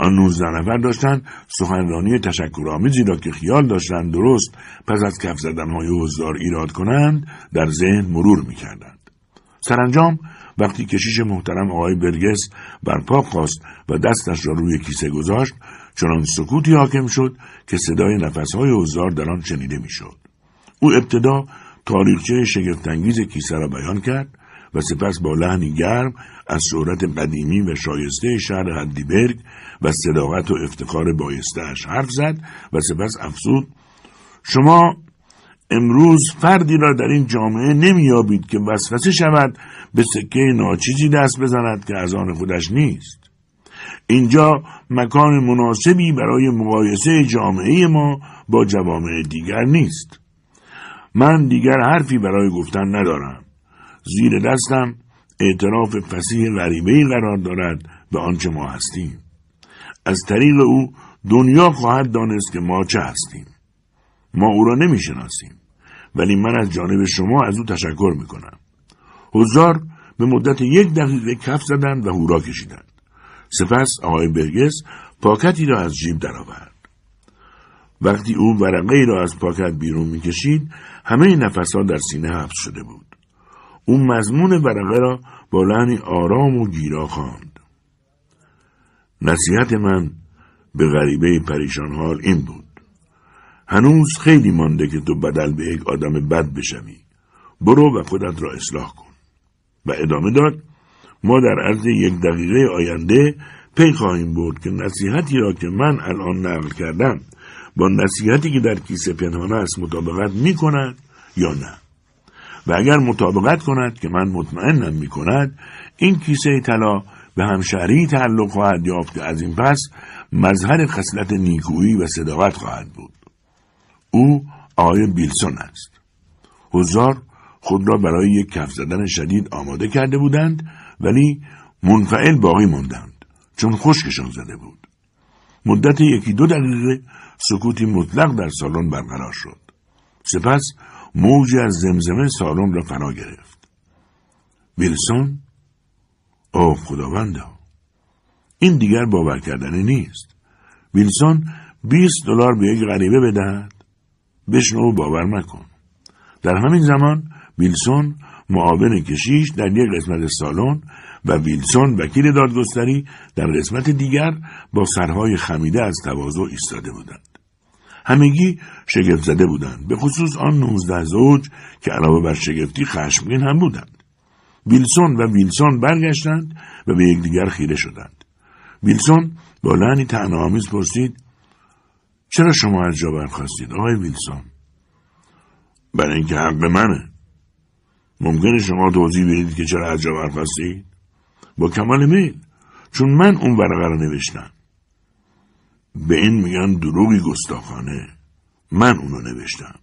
آن نوزده نفر داشتند سخنرانی تشکرآمیزی را که خیال داشتند درست پس از کف زدنهای حضار ایراد کنند در ذهن مرور می‌کردند. سرانجام وقتی کشیش محترم آقای برگس برپا خواست و دستش را روی کیسه گذاشت چنان سکوتی حاکم شد که صدای نفسهای حضار در آن شنیده می‌شد او ابتدا تاریخچه شگفتانگیز کیسه را بیان کرد و سپس با لحنی گرم از شهرت قدیمی و شایسته شهر هدیبرگ و صداقت و افتخار بایستهاش حرف زد و سپس افزود. شما امروز فردی را در این جامعه نمییابید که وسوسه شود به سکه ناچیزی دست بزند که از آن خودش نیست. اینجا مکان مناسبی برای مقایسه جامعه ما با جوامع دیگر نیست. من دیگر حرفی برای گفتن ندارم. زیر دستم اعتراف فسیح غریبه قرار دارد به آنچه ما هستیم. از طریق او دنیا خواهد دانست که ما چه هستیم. ما او را نمی‌شناسیم ولی من از جانب شما از او تشکر می‌کنم. حضار به مدت یک دقیقه کف زدند و هورا کشیدند. سپس آقای برگس پاکتی را از جیب درآورد. وقتی او ورقه را از پاکت بیرون می‌کشید همه نفسها در سینه حبس شده بود. او مضمون ورقه را با لحنی آرام و گیرا خواند. نصیحت من به غریبه پریشان حال این بود. هنوز خیلی مانده که تو بدل به یک آدم بد بشوی. برو و خودت را اصلاح کن. و ادامه داد ما در عرض یک دقیقه آینده پی خواهیم برد که نصیحتی را که من الان نقل کردم با نصیحتی که در کیسه پنهانه است مطابقت می کند یا نه. و اگر مطابقت کند که من مطمئنم می کند این کیسه طلا به همشهری تعلق خواهد یافت که از این پس مظهر خصلت نیکویی و صداقت خواهد بود. او آقای بیلسون است. حضار خود را برای یک کف زدن شدید آماده کرده بودند ولی منفعل باقی ماندند چون خشکشان زده بود. مدت یکی دو دقیقه سکوتی مطلق در سالن برقرار شد. سپس موجی از زمزمه سالن را فرا گرفت. ویلسون اوه خداوندا این دیگر باور کردنی نیست. ویلسون بیست دلار به یک غریبه بدهد. بشنو باور مکن. در همین زمان ویلسون معاون کشیش در یک قسمت سالن و ویلسون وکیل دادگستری در قسمت دیگر با سرهای خمیده از تواضع ایستاده بودند. همگی شگفت زده بودند. به خصوص آن نوزده زوج که علاوه بر شگفتی خشمگین هم بودند. ویلسون و ویلسون برگشتند و به یکدیگر خیره شدند. ویلسون با لعنی تنامیز پرسید چرا شما از جا برخواستید آقای ویلسون؟ برای اینکه حق منه. ممکنه شما توضیح بدید که چرا از جا برخواستید با کمال میل چون من اون ورقه رو نوشتم. به این میگن دروغی گستاخانه. من اونو نوشتم.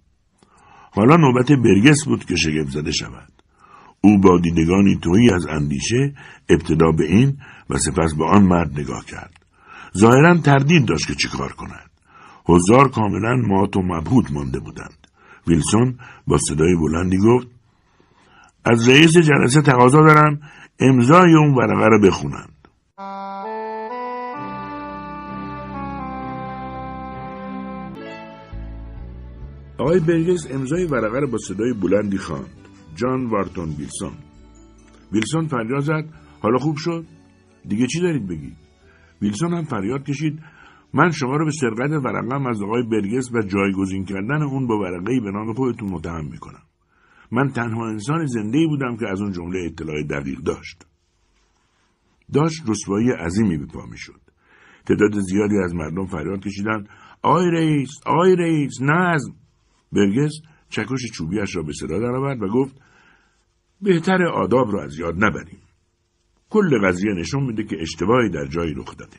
حالا نوبت برگس بود که شگفت زده شود. او با دیدگانی تویی از اندیشه ابتدا به این و سپس به آن مرد نگاه کرد. ظاهرا تردید داشت که چیکار کند. حضار کاملا مات و مبهوت مانده بودند. ویلسون با صدای بلندی گفت از رئیس جلسه تقاضا دارم امضای اون ورقه رو بخونند آقای برگس امضای ورقه رو با صدای بلندی خواند. جان وارتون ویلسون. ویلسون فریاد زد. حالا خوب شد؟ دیگه چی دارید بگید؟ ویلسون هم فریاد کشید. من شما رو به سرقت ورقم از آقای برگس و جایگزین کردن اون با ورقه به نام خودتون متهم می‌کنم. من تنها انسان زنده بودم که از اون جمله اطلاع دقیق داشت. داشت رسوایی عظیمی به پا می‌شد. تعداد زیادی از مردم فریاد کشیدند. آقای رئیس آقای رئیس نظم برگس چکش چوبیش را به صدا درآورد و گفت بهتر آداب را از یاد نبریم. کل قضیه نشون میده که اشتباهی در جایی رخ داده.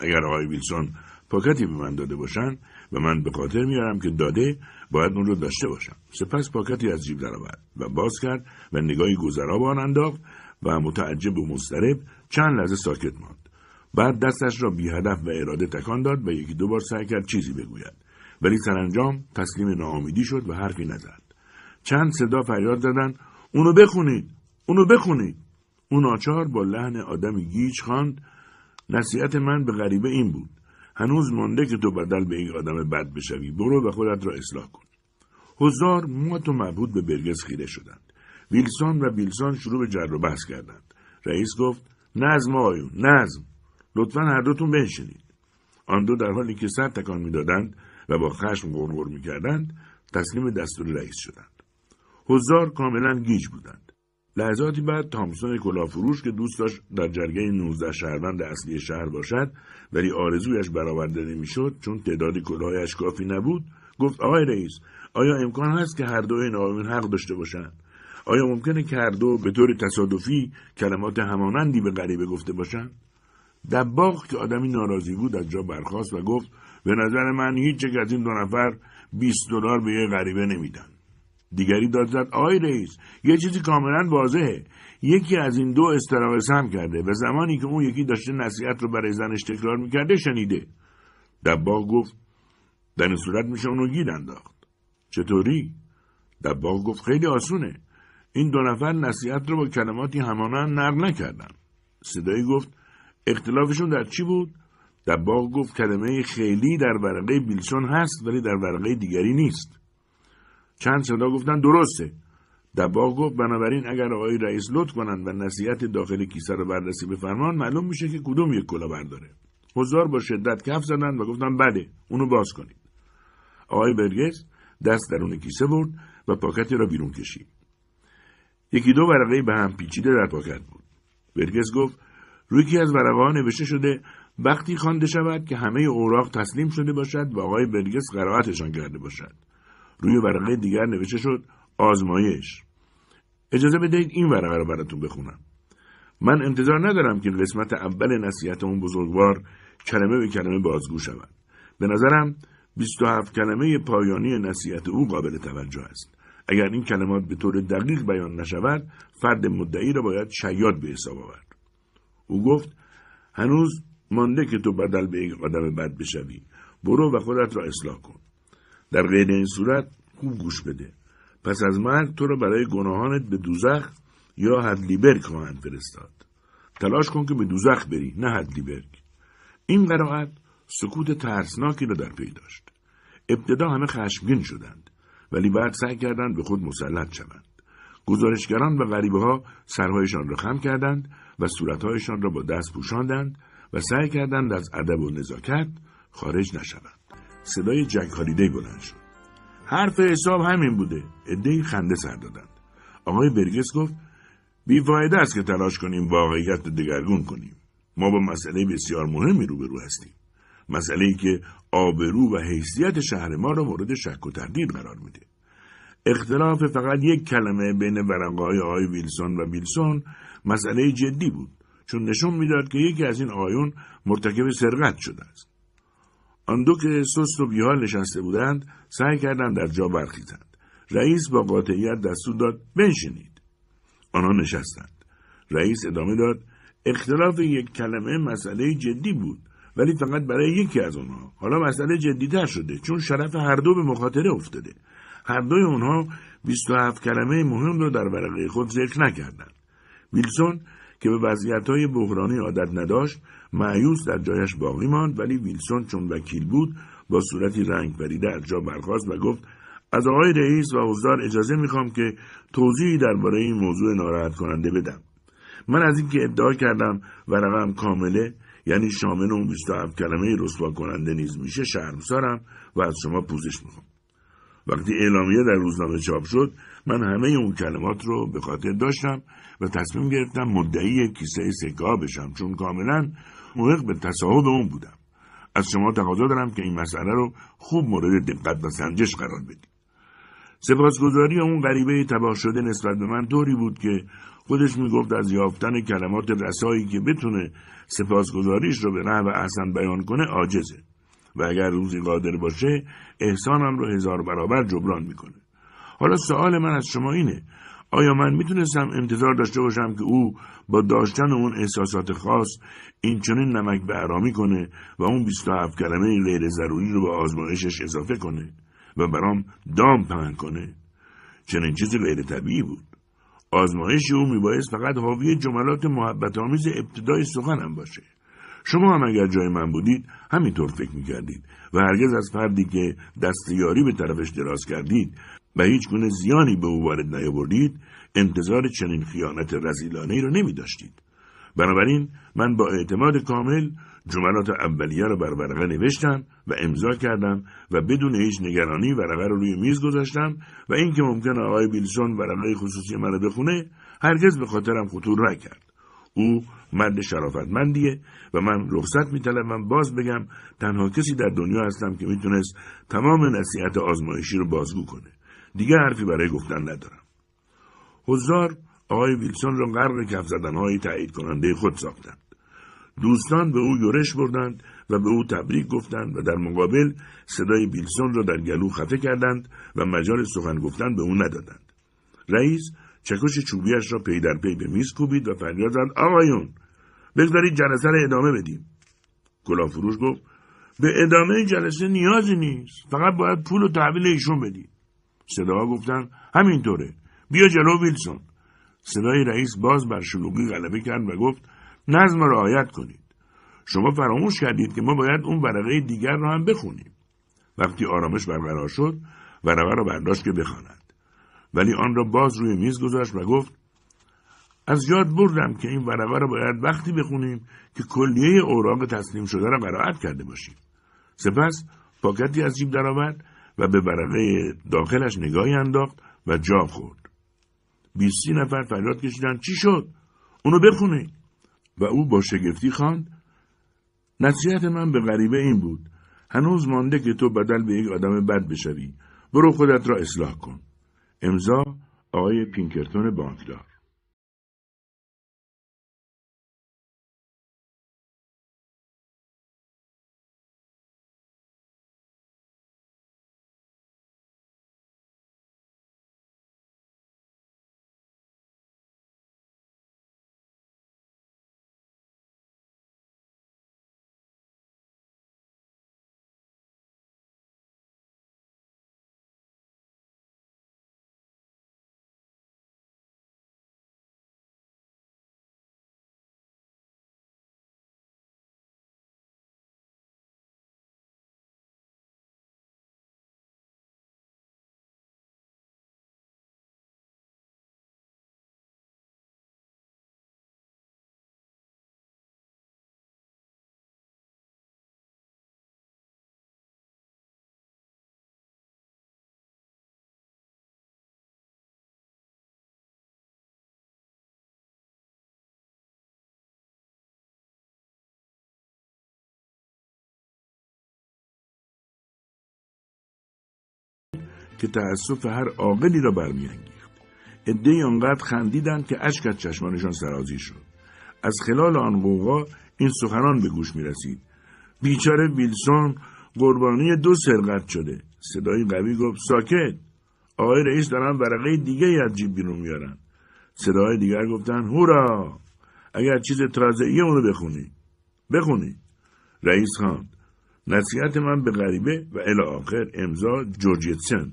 اگر آقای ویلسون پاکتی به من داده باشن و من به خاطر میارم که داده باید اون رو داشته باشم. سپس پاکتی از جیب درآورد و باز کرد و نگاهی گذرا به آن انداخت و متعجب و مضطرب چند لحظه ساکت ماند. بعد دستش را بی هدف و اراده تکان داد و یکی دو بار سعی کرد چیزی بگوید. ولی سرانجام تسلیم ناامیدی شد و حرفی نزد. چند صدا فریاد زدند اونو بخونید اونو بخونید. اون آچار با لحن آدمی گیج خواند نصیحت من به غریبه این بود هنوز مانده که تو بدل به این آدم بد بشوی برو و خودت را اصلاح کن. حضار موت و مبهود به برگز خیره شدند. ویلسون و بیلسون شروع به جر و بحث کردند. رئیس گفت نظم آقایون نظم لطفا هر دوتون بنشینید. آن دو در حالی که سر تکان می‌دادند و با خشم غرغر می‌کردند تسلیم دستور رئیس شدند. حضار کاملا گیج بودند. لحظاتی بعد تامسون کلافروش که دوست داشت در جرگه 19 شهروند اصلی شهر باشد ولی آرزویش برآورده نمی‌شد چون تعداد کلاهایش کافی نبود گفت آقای رئیس آیا امکان هست که هر دو این آقایون حق داشته باشند؟ آیا ممکنه که هر دو به طور تصادفی کلمات همانندی به غریبه گفته باشند؟ دباغ که آدمی ناراضی بود از جا برخاست و گفت به نظر من هیچ یک از این دو نفر 20 دلار به یه غریبه نمیدن. دیگری داد زد آی رئیس یه چیزی کاملا واضحه. یکی از این دو استراق سم کرده و زمانی که اون یکی داشته نصیحت رو برای زنش تکرار می‌کرده شنیده. دباغ گفت در این صورت میشه اونو گید انداخت. چطوری؟ دباغ گفت خیلی آسونه. این دو نفر نصیحت رو با کلماتی همانند نقل نکردن. صدایی گفت اختلافشون در چی بود؟ دباغ گفت کلمه خیلی در ورقه بیلسون هست ولی در ورقه دیگری نیست. چند صدا گفتن درسته. دباغ گفت بنابراین اگر آقای رئیس لطف کنند و نصیحت داخل کیسه رو بررسی بفرمان معلوم میشه که کدوم یک کلا برداره. حضار با شدت کف زدند و گفتن بله اونو باز کنید. آقای برگس دست درون کیسه برد و پاکتی را بیرون کشید. یکی دو ورقه به هم پیچیده در پاکت بود. برگس گفت روی یکی از ورقه نوشته شده وقتی خوانده شود که همه اوراق تسلیم شده باشد و آقای برگس قرائتشان کرده باشد. روی ورقه دیگر نوشته شد آزمایش. اجازه بدهید این ورقه را براتون بخونم. من انتظار ندارم که قسمت اول نصیحت اون بزرگوار کلمه به کلمه بازگو شود. به نظرم 27 کلمه پایانی نصیحت او قابل توجه است. اگر این کلمات به طور دقیق بیان نشود فرد مدعی را باید شیاد به حساب آورد. او گفت هنوز مانده که تو بدل به یک آدم بد بشوی. برو و خودت را اصلاح کن. در غیر این صورت خوب گوش بده. پس از مرگ تو را برای گناهانت به دوزخ یا هدلیبرگ خواهند فرستاد. تلاش کن که به دوزخ بری نه هدلیبرگ. این قرائت سکوت ترسناکی را در پی داشت. ابتدا همه خشمگین شدند ولی بعد سعی کردند به خود مسلط شوند. گزارشگران و غریبه ها سرهایشان را خم کردند و صورتهایشان را با دست پوشاندند و سعی کردند از ادب و نزاکت خارج نشوند. صدای جک هالیدی بلند شد. حرف حساب همین بوده. عدهای خنده سر دادند. آقای برگس گفت بیفایده است که تلاش کنیم واقعیت رو دگرگون کنیم. ما با مسئله بسیار مهمی روبرو هستیم. مسئله ای که آبرو و حیثیت شهر ما را مورد شک و تردید قرار میده. اختلاف فقط یک کلمه بین ورقای آقای ویلسون و بیلسون مسئله جدی بود چون نشون می‌داد که یکی از این آقایون مرتکب سرقت شده است. آن دو که سست و بیحال نشسته بودند سعی کردند در جا برخیزند. رئیس با قاطعیت دستور داد بنشینید. آنها نشستند. رئیس ادامه داد اختلاف یک کلمه مسئله جدی بود ولی فقط برای یکی از آنها. حالا مسئله جدیتر شده چون شرف هر دو به مخاطره افتاده. هر دوی آنها 27 کلمه مهم را در ورقه خود ذکر نکردند. ویلسون که به های بحرانی عادت نداشت معیوس در جایش باقی ماند ولی ویلسون چون وکیل بود با صورتی رنگ بریده از جا برخاست و گفت از آقای رئیس و حضار اجازه می‌خوام که توضیحی درباره این موضوع ناراحت کننده بدم. من از اینکه ادعا کردم ورقم کامله یعنی شامل اون 27 کلمه رسوا کننده نیز میشه شرمسارم و از شما پوزش می‌خوام. وقتی اعلامیه در روزنامه چاپ شد من همه اون کلمات رو به خاطر داشتم و تصمیم گرفتم مدعی کیسه سکه بشم چون کاملا محق به تصاحب اون بودم. از شما تقاضا دارم که این مسئله رو خوب مورد دقت و سنجش قرار بدید. سپاسگزاری اون غریبه تباه شده نسبت به من طوری بود که خودش می‌گفت از یافتن کلمات رسایی که بتونه سپاسگزاریش رو به نحو احسن بیان کنه عاجزه. و اگر روزی قادر باشه احسانم رو هزار برابر جبران می‌کنه. حالا سوال من از شما اینه آیا من می‌تونستم انتظار داشته باشم که او با داشتن اون احساسات خاص این چنین نمک به ارامی کنه و اون 27 کلمه غیر ضروری رو به آزمایشش اضافه کنه و برام دام پهن کنه؟ چنین چیزی غیر طبیعی بود. آزمایش او میبایست فقط حاوی جملات محبت آمیز ابتدای سخنم باشه. شما هم اگر جای من بودید همینطور فکر می‌کردید و هرگز از فردی که دستیاری به طرفش دراز کردید و هیچ گونه زیانی به او وارد نیاوردید انتظار چنین خیانت رزیلانه ای را نمی داشتید. بنابراین من با اعتماد کامل جملات اولیه را بر ورقه نوشتم و امضا کردم و بدون هیچ نگرانی ورقه را روی میز گذاشتم و اینکه ممکن آقای بیلسون ورقه خصوصی من را بخونه هرگز به خاطرم خطور نکرد او مرد شرافتمندیه و من رخصت میطلبم. باز بگم تنها کسی در دنیا هستم که می‌تونست تمام نصیحت آزمایشی رو بازگو کنه. دیگه حرفی برای گفتن ندارم. حضار آقای ویلسون را غرق کف زدنهای تایید کننده خود ساختند. دوستان به او یورش بردند و به او تبریک گفتند و در مقابل صدای بیلسون را در گلو خفه کردند و مجال سخن گفتن به او ندادند. رئیس چکش چوبیش را پی در پی به میز کوبید و فریاد زد آقایون بگذارید جلسه را ادامه بدیم. فروش گفت به ادامه جلسه نیازی نیست فقط باید پول و تحویل ایشون بدید. صداها گفتن همینطوره بیا جلو ویلسون. صدای رئیس باز بر شلوغی غلبه کرد و گفت نظم را رعایت کنید. شما فراموش کردید که ما باید اون ورقه دیگر را هم بخونیم. وقتی آرامش برقرار شد ورقه را برداشت که بخواند. ولی آن را باز روی میز گذاشت و گفت از یاد بردم که این ورقه را باید وقتی بخونیم که کلیه اوراق تسلیم شده را قرائت کرده باشیم. سپس پاکتی از جیب درآورد و به ورقه داخلش نگاهی انداخت و جا خورد. بیستی نفر فریاد کشیدن چی شد؟ اونو بخونه و او با شگفتی خواند نصیحت من به غریبه این بود هنوز مانده که تو بدل به یک آدم بد بشوی برو خودت را اصلاح کن. امضا آقای پینکرتون بانکدار. که تأسف هر عاقلی را برمیانگیخت. عدهای آنقدر خندیدند که اشک از چشمانشان سرازی شد. از خلال آن قوقا این سخنان به گوش می رسید بیچاره ویلسون قربانی دو سرقت شده. صدای قوی گفت ساکت! آقای رئیس دارن ورقه دیگه از جیب بیرون میارن. صدای دیگر گفتن هورا! اگر چیز تازه‌ای اونو بخونی. بخونی؟ رئیس خواند. نصیحت من به غریبه و الی آخر امضا جورجیتسن.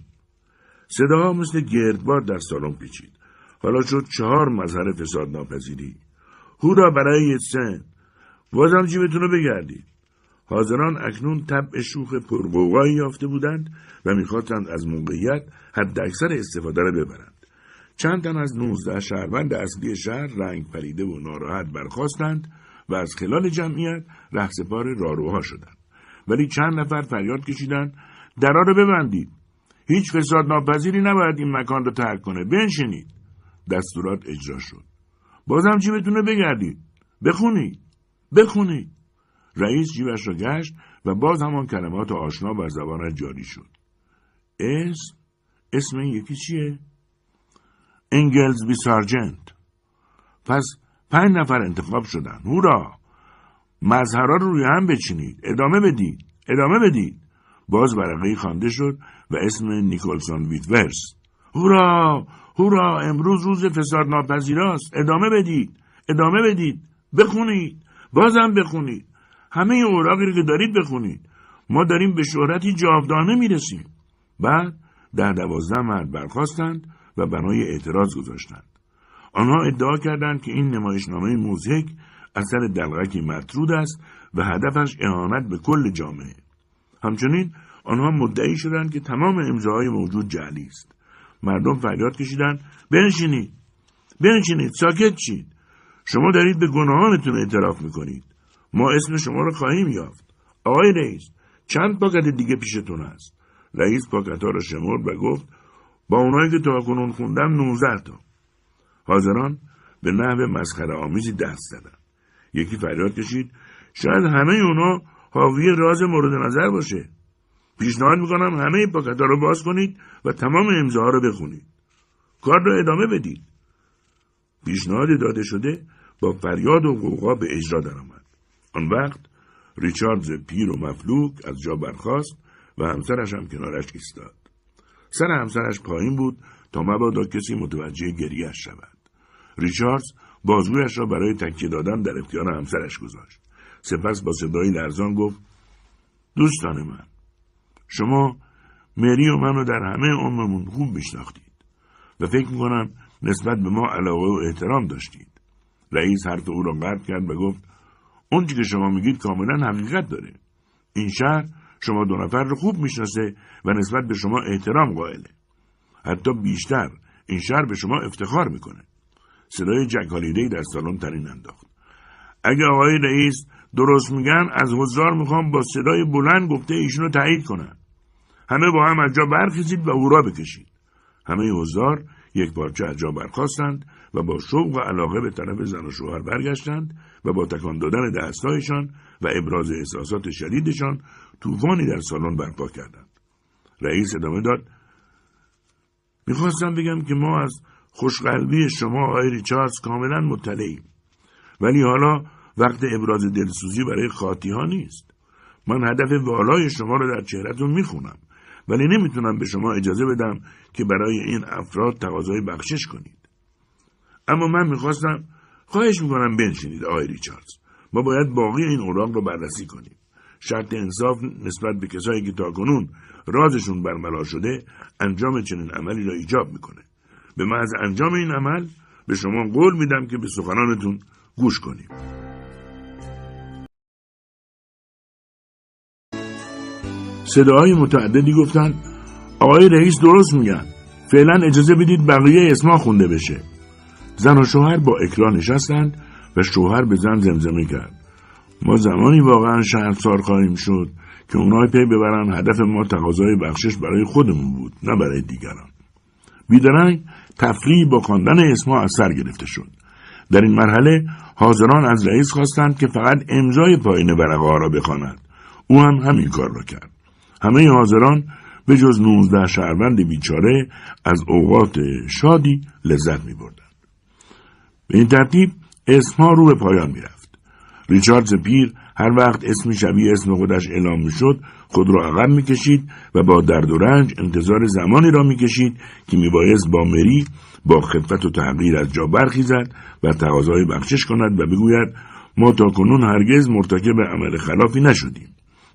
صداها مثل گردبار در سالن پیچید. حالا شد چهار مظهر فساد ناپذیری. هورا برای سن. بازم جیبتون رو بگردید. حاضران اکنون طبع شوخ پرقوقایی یافته بودند و می‌خواستند از موقعیت حد اکثر استفاده را ببرند. چند تن از نوزده شهروند اصلی شهر رنگ پریده و ناراحت برخواستند و از خلال جمعیت رهسپار راروها شدند. ولی چند نفر فریاد کشیدند درا رو ببندید. هیچ فساد ناپذیری نباید این مکان را ترک کنه. بنشینید. دستورات اجرا شد. بازم جیبتون رو بگردید. بخونید. بخونید. رئیس جیبش را گشت و باز همان کلمات آشنا بر زبانش جاری شد. اسم اسم این یکی چیه؟ انگلز بی سارجنت پس پنج نفر انتخاب شدن. هورا! مظهرها رو روی هم بچینید. ادامه بدید. ادامه بدید. باز ورقه خوانده شد و اسم نیکولسون ویتورس هورا! هورا! امروز روز فساد ناپذیراست. ادامه بدید. ادامه بدید. بخونید. بازم بخونید. همه اوراقی که دارید بخونید. ما داریم به شهرتی جاودانه می‌رسیم. بعد ده دوازده مرد برخواستند و بنای اعتراض گذاشتند. آنها ادعا کردند که این نمایشنامه موزهک اثر دلغکی مطرود است و هدفش اهانت به کل جامعه. همچنین آنها مدعی شدند که تمام امضاهای موجود جعلی است. مردم فریاد کشیدند بنشینید بنشینید ساکت شید. شما دارید به گناهانتون اعتراف می‌کنید. ما اسم شما را خواهیم یافت. آقای رئیس چند پاکت دیگه پیشتون است؟ رئیس پاکت ها را شمرد و گفت با اونایی که کنون خوندم 19 تا. حاضران به نحو مسخره آمیزی دست زدن یکی فریاد کشید شاید همه اونا حاوی راز مورد نظر باشه. پیشنهاد می‌کنم همه پاکت ها رو باز کنید و تمام امضاها رو بخونید. کار را ادامه بدید. پیشنهاد داده شده با فریاد و قوقا به اجرا درآمد. آن وقت ریچاردز پیر و مفلوک از جا برخاست و همسرش هم کنارش ایستاد. سر همسرش پایین بود تا مبادا کسی متوجه گریهش شود. ریچاردز بازویش را برای تکیه دادن در اختیار همسرش گذاشت. سپس با صدایی لرزان گفت دوستان من شما مری و منو در همه عمرمون خوب میشناختید و فکر می‌کنم نسبت به ما علاقه و احترام داشتید. رئیس حرف او را قطع کرد و گفت اونچه که شما میگید کاملا حقیقت داره. این شهر شما دو نفر رو خوب می‌شناسه و نسبت به شما احترام قائله. حتی بیشتر این شهر به شما افتخار می‌کنه. صدای جک در سالن ترین انداخت. اگه آقای رئیس درست میگن از حضار می‌خوام با صدای بلند گفته ایشون رو تایید کنن. همه با هم از جا برخیزید و هورا بکشید. همه حضار یک پارچه از جا برخواستند و با شوق و علاقه به طرف زن و شوهر برگشتند و با تکان دادن دستایشان و ابراز احساسات شدیدشان طوفانی در سالن برپا کردند. رئیس ادامه داد می‌خواستم بگم که ما از خوشقلبی شما آقای ریچاردز کاملا مطلعیم. ولی حالا وقت ابراز دلسوزی برای خاطی ها نیست. من هدف والای شما رو در چهرهتون می‌خونم ولی نمی‌تونم به شما اجازه بدم که برای این افراد تقاضای بخشش کنید. اما من می‌خواستم خواهش می‌کنم بنشینید آقای ریچاردز. ما باید باقی این اوراق رو بررسی کنیم. شرط انصاف نسبت به کسایی که تاکنون رازشون برملا شده انجام چنین عملی را ایجاب می‌کنه. به محض انجام این عمل به شما قول میدم که به سخنانتون گوش کنیم. صداهای متعددی گفتن آقای رئیس درست میگن. فعلا اجازه بدید بقیه اسما خونده بشه. زن و شوهر با اکرا نشستند و شوهر به زن زمزمه کرد. ما زمانی واقعا شهرسار خواهیم شد که اونای پی ببرن هدف ما تقاضای بخشش برای خودمون بود نه برای دیگران. بیدرنگ تفریح با خواندن اسما از سر گرفته شد. در این مرحله حاضران از رئیس خواستند که فقط امضای پایین ورقه را بخواند. او هم همین کار را کرد. همه حاضران به جز نوزده شهروند بیچاره از اوقات شادی لذت می بردن. به این ترتیب اسمها رو به پایان می رفت. ریچاردز پیر هر وقت اسمی شبیه اسم خودش اعلام می شد خود را عقب می کشید و با درد و رنج انتظار زمانی را می کشید که می با مری با خفت و تغییر از جا برخیزد و تقاضای بخشش کند و بگوید ما تا کنون هرگز مرتکب عمل خلافی نشدیم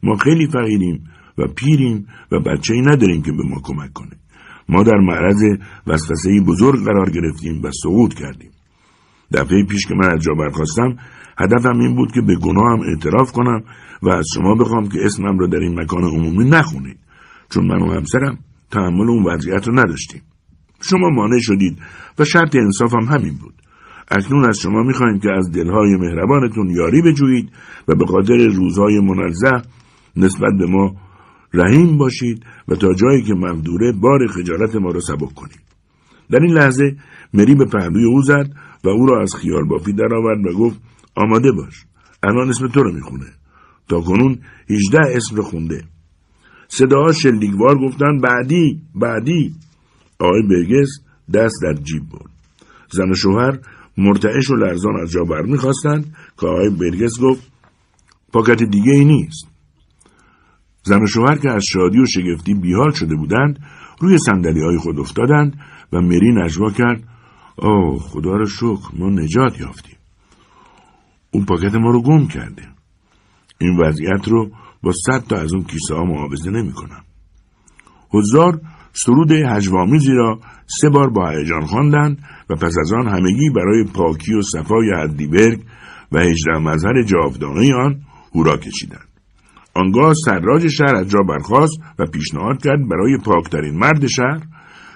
ما خیلی فقیریم و پیریم و بچه ای نداریم که به ما کمک کنه. ما در معرض وسوسه بزرگ قرار گرفتیم و سقوط کردیم. دفعه پیش که من از جا برخواستم هدفم این بود که به گناهم اعتراف کنم و از شما بخوام که اسمم را در این مکان عمومی نخونید. چون من و همسرم تحمل اون وضعیت رو نداشتیم. شما مانع شدید و شرط انصافم همین بود. اکنون از شما می‌خواهیم که از دلهای مهربانتون یاری بجویید و به خاطر روزهای منزه نسبت به ما رحیم باشید و تا جایی که مقدوره بار خجالت ما را سبک کنید. در این لحظه مری به پهلوی او زد و او را از خیال بافی درآورد و گفت آماده باش الان اسم تو رو می‌خونه. تا کنون هیچده اسم رو خونده. صداها شلیگوار گفتن بعدی بعدی. آقای برگس دست در جیب برد. زن و شوهر مرتعش و لرزان از جا بر می‌خواستند که آقای برگس گفت پاکت دیگه ای نیست. زن و شوهر که از شادی و شگفتی بیحال شده بودند روی سندلی های خود افتادند و مری نجوا کرد آه خدا را شکر ما نجات یافتیم. اون پاکت ما رو گم کرده. این وضعیت رو با صد تا از اون کیسه ها معاوضه نمی کنم. حضار سرود هجوامیزی را سه بار با هیجان خواندند و پس از آن همگی برای پاکی و صفای هدیبرگ و هجده مظهر جاودانه آن هورا کشیدند. آنگاه سراج شهر از جا برخاست و پیشنهاد کرد برای پاکترین مرد شهر.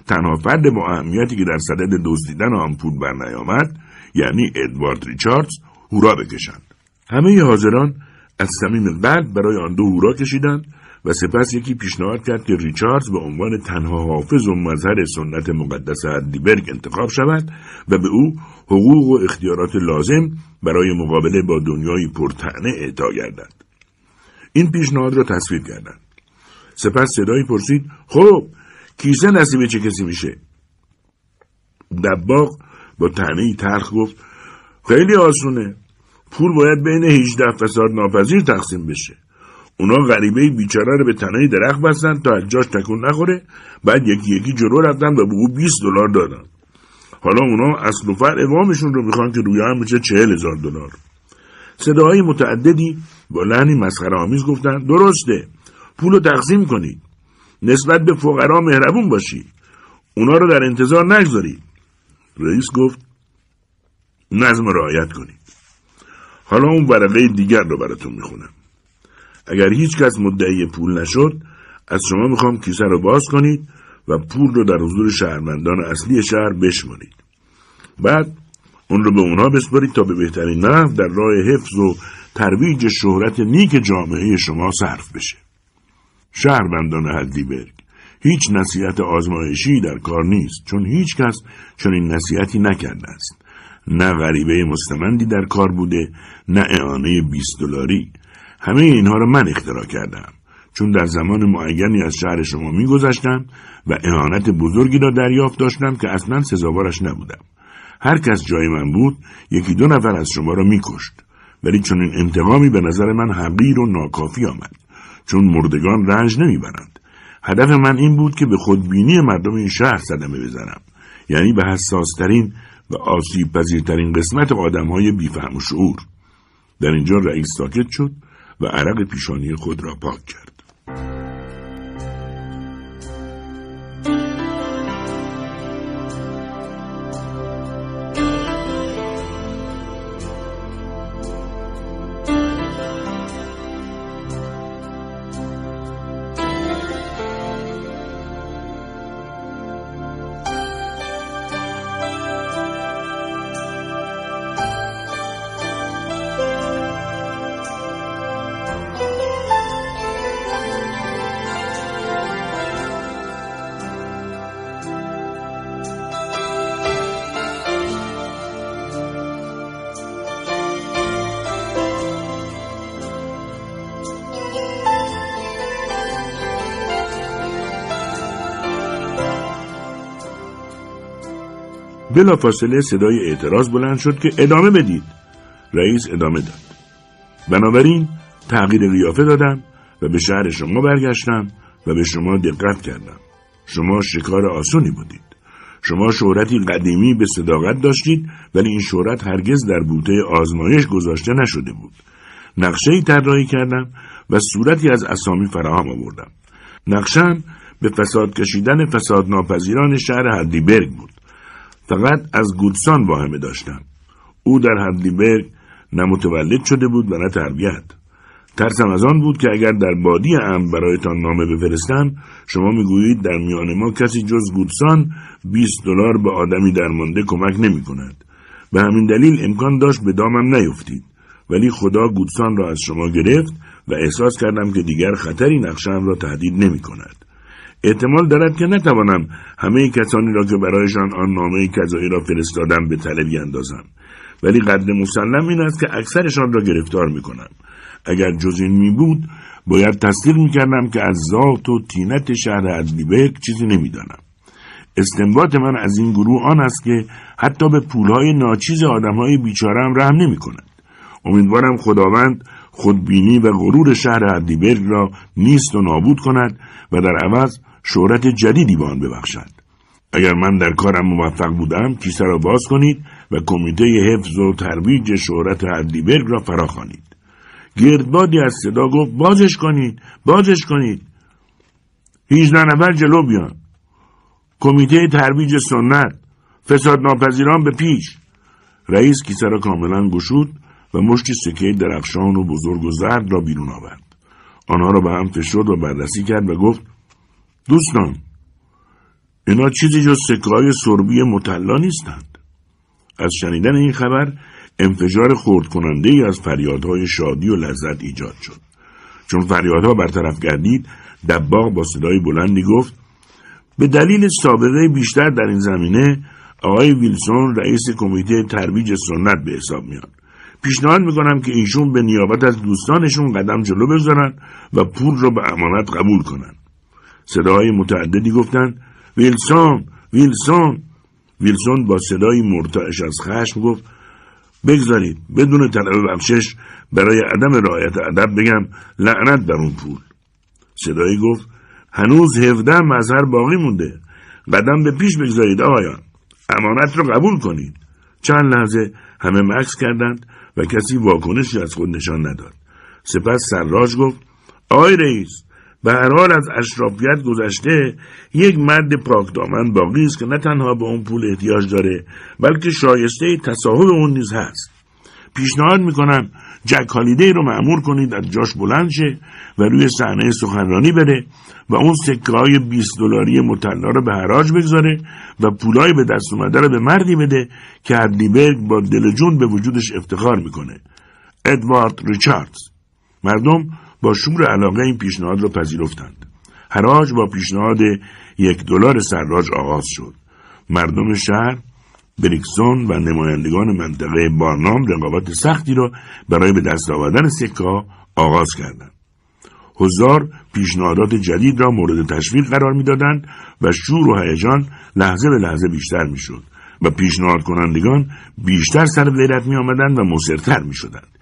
تنها فرد با اهمیتی که در صدد دزدیدن آن پول برنیامد یعنی ادوارد ریچاردز هورا بکشند. همه حاضران از صمیم قلب برای آن دو هورا کشیدند و سپس یکی پیشنهاد کرد که ریچاردز به عنوان تنها حافظ و مظهر سنت مقدس هدیبرگ انتخاب شود و به او حقوق و اختیارات لازم برای مقابله با دنیای پرتعنه اعطا گردد. این پیشنهاد را تصویر کردند سپس صدایی پرسید خب کیسه نصیب چه کسی میشه؟ دباغ با تنه ترخ گفت خیلی آسونه. پول باید بین 18 فساد ناپذیر تقسیم بشه. اونا غریبه بیچاره رو به تنه درخت بستن تا از جاش تکون نخوره. بعد یکی یکی جلو رفتن و به او 20 دلار دادن. حالا اونا اصل و وامشون رو می‌خوان که روی هم بشه چهل هزار دلار. صداهای متعددی با لحنی مسخره آمیز گفتن درسته. پول رو تقسیم کنید. نسبت به فقرا مهربون باشی اونا رو در انتظار نگذارید. رئیس گفت نظم رعایت کنید. حالا اون ورقه دیگر رو براتون می‌خونم. اگر هیچ کس مدعی پول نشد از شما می‌خوام کیسه رو باز کنید و پول رو در حضور شهروندان اصلی شهر بشمارید. بعد اون رو به اونها بسپارید تا به بهترین نحو در راه حفظ و ترویج شهرت نیک جامعه شما صرف بشه. شهروندان هدیبرگ هیچ نصیحت آزمایشی در کار نیست چون هیچ کس چنین نصیحتی نکرده است. نه غریبه مستمندی در کار بوده نه اعانه 20 دلاری. همه اینها را من اختراع کردم. چون در زمان معینی از شهر شما میگذشتم و اهانت بزرگی را دریافت داشتم که اصلا سزاوارش نبودم. هر کس جای من بود یکی دو نفر از شما را میکشت. ولی چون این انتقامی به نظر من حقیر و ناکافی آمد چون مردگان رنج نمی‌برند. هدف من این بود که به خودبینی مردم این شهر صدمه بزنم یعنی به حساسترین و آسیب پذیرترین قسمت آدم های بیفهم و شعور. در اینجا رئیس ساکت شد و عرق پیشانی خود را پاک کرد. فاصله صدای اعتراض بلند شد که ادامه بدید. رئیس ادامه داد. بنابراین تغییر قیافه دادم و به شهر شما برگشتم و به شما دقت کردم. شما شکار آسونی بودید. شما شهرتی قدیمی به صداقت داشتید ولی این شهرت هرگز در بوته آزمایش گذاشته نشده بود. نقشه ای طراحی کردم و صورتی از اسامی فراهم آوردم. نقشم به فساد کشیدن فساد ناپذیران شهر هدیبرگ بود. فقط از گودسان واهمه داشتم او در هدلیبرگ نه متولد شده بود و نه تربیت ترسم از آن بود که اگر در بادی ام برایتان نامه بفرستم شما می‌گویید در میان ما کسی جز گودسان 20 دلار به آدمی درمانده کمک نمی کند. به همین دلیل امکان داشت به دامم نیفتید ولی خدا گودسان را از شما گرفت و احساس کردم که دیگر خطری نقشم را تهدید نمی کند. احتمال دارد که نتوانم همه کسانی را که برایشان آن نامه کذایی را فرستادم به طلبی اندازم ولی قدر مسلم این است که اکثرشان را گرفتار می کنم. اگر جز این می بود باید تصدیق می کردم که از ذات و تینت شهر ادلیبرگ چیزی نمی‌دانم. استنباط من از این گروه آن است که حتی به پولهای ناچیز آدمهای بیچاره هم رحم نمی کند. امیدوارم خداوند خودبینی و غرور شهر هدیبرگ را نیست و نابود کند و در عوض شهرت جدیدی به آن ببخشد اگر من در کارم موفق بودم کیسه را باز کنید و کمیته حفظ و ترویج شهرت هدلیبرگ را فراخوانید گردبادی از صدا گفت بازش کنید بازش کنید. هیچده نفر جلو بیان. کمیته ترویج سنت فساد ناپذیران به پیش. رئیس کیسه را کاملا گشود و مشتی سکه درخشان و بزرگ و زرد را بیرون آورد. آنها را به هم فشرد و بررسی کرد و گفت دوستان اینا چیزی جز سکه های سربی مطلا نیستند. از شنیدن این خبر انفجار خورد کننده ای از فریادهای شادی و لذت ایجاد شد. چون فریادها برطرف گردید دباغ با صدای بلندی گفت به دلیل سابقه بیشتر در این زمینه آقای ویلسون رئیس کمیته ترویج سنت به حساب میاد. پیشنهاد می‌کنم که ایشون به نیابت از دوستانشون قدم جلو بذارن و پول رو به امانت قبول کنن. صداهای متعددی گفتن ویلسون ویلسون. ویلسون با صدای مرتعش از خشم گفت بگذارید بدون طلب بخشش برای عدم رعایت ادب بگم لعنت در اون پول. صدایی گفت هنوز هفده مظهر باقی مونده قدم به پیش بگذارید آقایان امانت رو قبول کنید. چند لحظه همه مکس کردند و کسی واکنشی از خود نشان نداد. سپس سراج گفت آقای رئیس به هر حال از اشرافیت گذشته یک مرد پاکدامن باقی است که نه تنها به اون پول احتیاج داره بلکه شایسته تصاحب اون نیز هست. پیشنهاد می‌کنم جک هالیدی رو معمور کنید از جاش بلند شه و روی صحنه سخنرانی بره و اون سکه های 20 دلاری مطلع رو به حراج بگذاره و پولای به دست اومده رو به مردی بده که هدلیبرگ با دل جون به وجودش افتخار می‌کنه. ادوارد ریچاردز. مردم با شور علاقه این پیشنهاد را پذیرفتند. حراج با پیشنهاد یک دلار سراج آغاز شد. مردم شهر بریکسون و نمایندگان منطقه بارنام رقابت سختی را برای به دست آوردن سکه آغاز کردند. هزار پیشنهادات جدید را مورد تشویق قرار می‌دادند و شور و هیجان لحظه به لحظه بیشتر می‌شد و پیشنهاد کنندگان بیشتر سر غیرت می آمدند و مصرتر می شدند.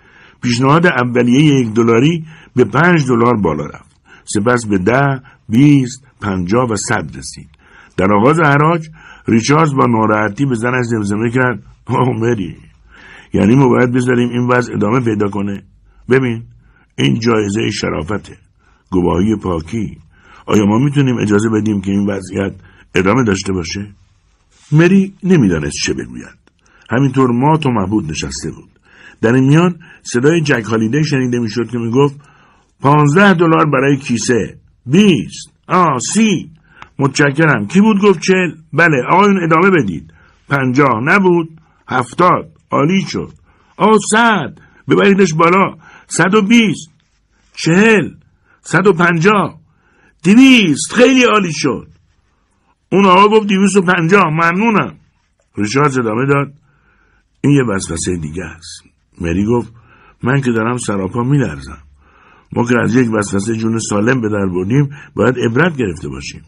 پیشنهاد اولیه یک دلاری به پنج دلار بالا رفت. سپس به ده، بیست، پنجاه و صد رسید. در آغاز حراج ریچاردز با ناراحتی به زنش زمزمه کرد. آه مری. یعنی ما باید بذاریم این وضع ادامه پیدا کنه. ببین این جایزه شرافته. گواهی پاکی. آیا ما می‌تونیم اجازه بدیم که این وضعیت ادامه داشته باشه؟ مری نمی‌دانست چه بگوید. همینطور ما تو محبود نشسته بود. در این میان صدای جک هالیده شنیده می‌شد که می‌گفت پانزده دلار برای کیسه بیست آ سی. متشکرم. کی بود؟ گفت چل بله آقایون ادامه بدید. پنجاه. نبود. هفتاد. عالی شد. آ صد. ببریدش بالا. صد و بیست. چهل. صد و پنجاه. دویست. خیلی عالی شد. اون آقا گفت دویست و پنجاه. ممنونم. ریچارد ادامه داد. این یه وسوسه دیگه است. مری گفت من که دارم سراپا میلرزم. ما که از یک وسوسه جون سالم به در بردیم باید عبرت گرفته باشیم.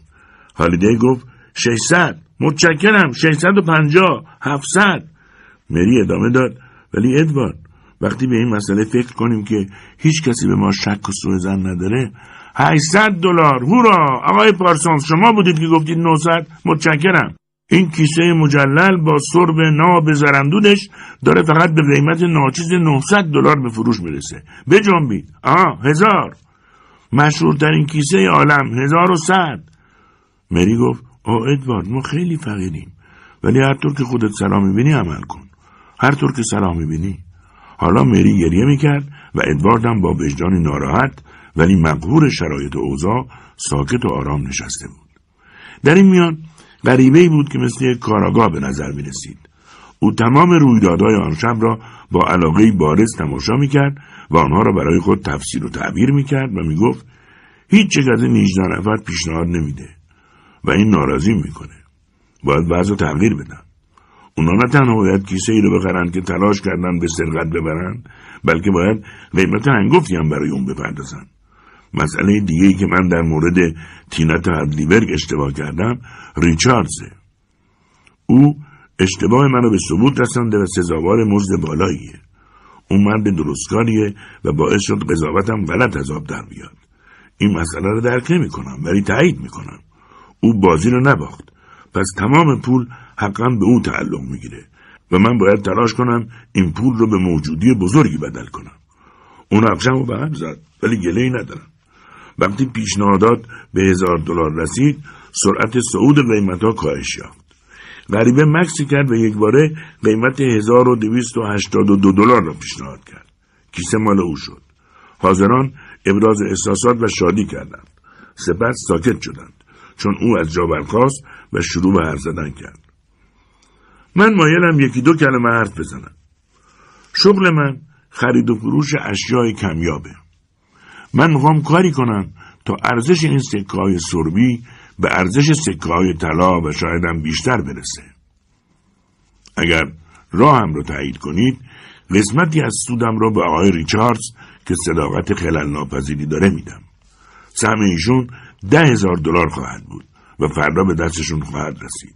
هالیدی گفت 600 متشکرم 650 700 مری ادامه داد ولی ادوارد وقتی به این مسئله فکر کنیم که هیچ کسی به ما شک و سوء زن نداره 800 دلار. هورا! آقای پارسانس شما بودید که گفتید 900 متشکرم. این کیسه مجلل با سرب ناب زرندودش داره فقط به قیمت ناچیز 900 دلار به فروش می‌رسه. بجنبید. آه هزار. مشهورترین کیسه عالم 1100 مری گفت آه ادوارد ما خیلی فقیریم. ولی هر طور که خودت سلام می‌بینی عمل کن. هر طور که سلام می‌بینی. حالا مری گریه می‌کرد و ادوارد هم با وجدانی ناراحت ولی مقهور شرایط اوضاع ساکت و آرام نشسته بود. در این میان غریبه بود که مثل یک کاراگاه به نظر می رسید. او تمام رویدادهای آن شب را با علاقه بارز تماشا می کرد و آنها را برای خود تفسیر و تعبیر می کرد و می گفت هیچ یک از این نیجده نفر پیشنهاد نمیده و این ناراضی می‌کنه. باید بعض تغییر بدن. اونا نه تنها باید کیسه ای رو بخرن که تلاش کردن به سرقت ببرن بلکه باید قیمت هنگفتی هم برای اون بپردازن. مسئله دیگه که من در مورد تینت هدلیبرگ اشتباه کردم ریچاردزه. او اشتباه منو به ثبوت رسانده و سزاوار مزد بالاییه. اون مرد درستکاریه و باعث شد قضاوتم غلط از آب در بیاد. این مسئله رو درک نمی کنم ولی تایید می کنم او بازی رو نباخت. پس تمام پول حقا به او تعلق می‌گیره و من باید تلاش کنم این پول رو به موجودی بزرگی بدل کنم. اون نقشم رو به هم زد ولی گله ای ندارم. وقتی پیشنهادات به هزار دلار رسید سرعت صعود قیمت ها کاهش یافت. غریبه مکسی کرد و یک باره قیمت 1282 دلار را پیشنهاد کرد. کیسه مال او شد. حاضران ابراز احساسات و شادی کردند. سپس ساکت شدند چون او از جا برخاست و شروع به حرف زدن کرد. من مایلم یکی دو کلمه حرف بزنم. شغل من خرید و فروش اشیای کمیابه. من می‌خوام کاری کنم تا ارزش این سکه های سربی به ارزش سکه های طلا و شایدم بیشتر برسه. اگر راهم رو تایید کنید قسمتی از سودم رو به آقای ریچاردز که صداقت خلل ناپذیری داره میدم. سهم ایشون ده هزار دلار خواهد بود و فردا به دستشون خواهد رسید.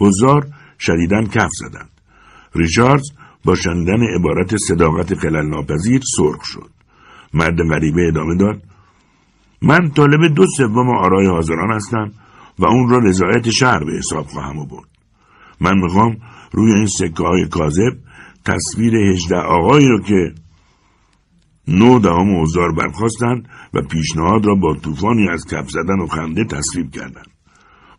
هزار شدیدن کف زدند. ریچاردز با شنیدن عبارت صداقت خلل ناپذیر سرخ شد. مرد غریبه ادامه داد. من طالب دو سوم آرای حاضران هستم و اون را رضایت شهر به حساب خواهم برد من می‌خوام روی این سکه های کاذب تصویر هجده آقایی رو که نو دهم اوزار برخواستند و پیشنهاد را با طوفانی از کف زدن و خنده تصویب کردند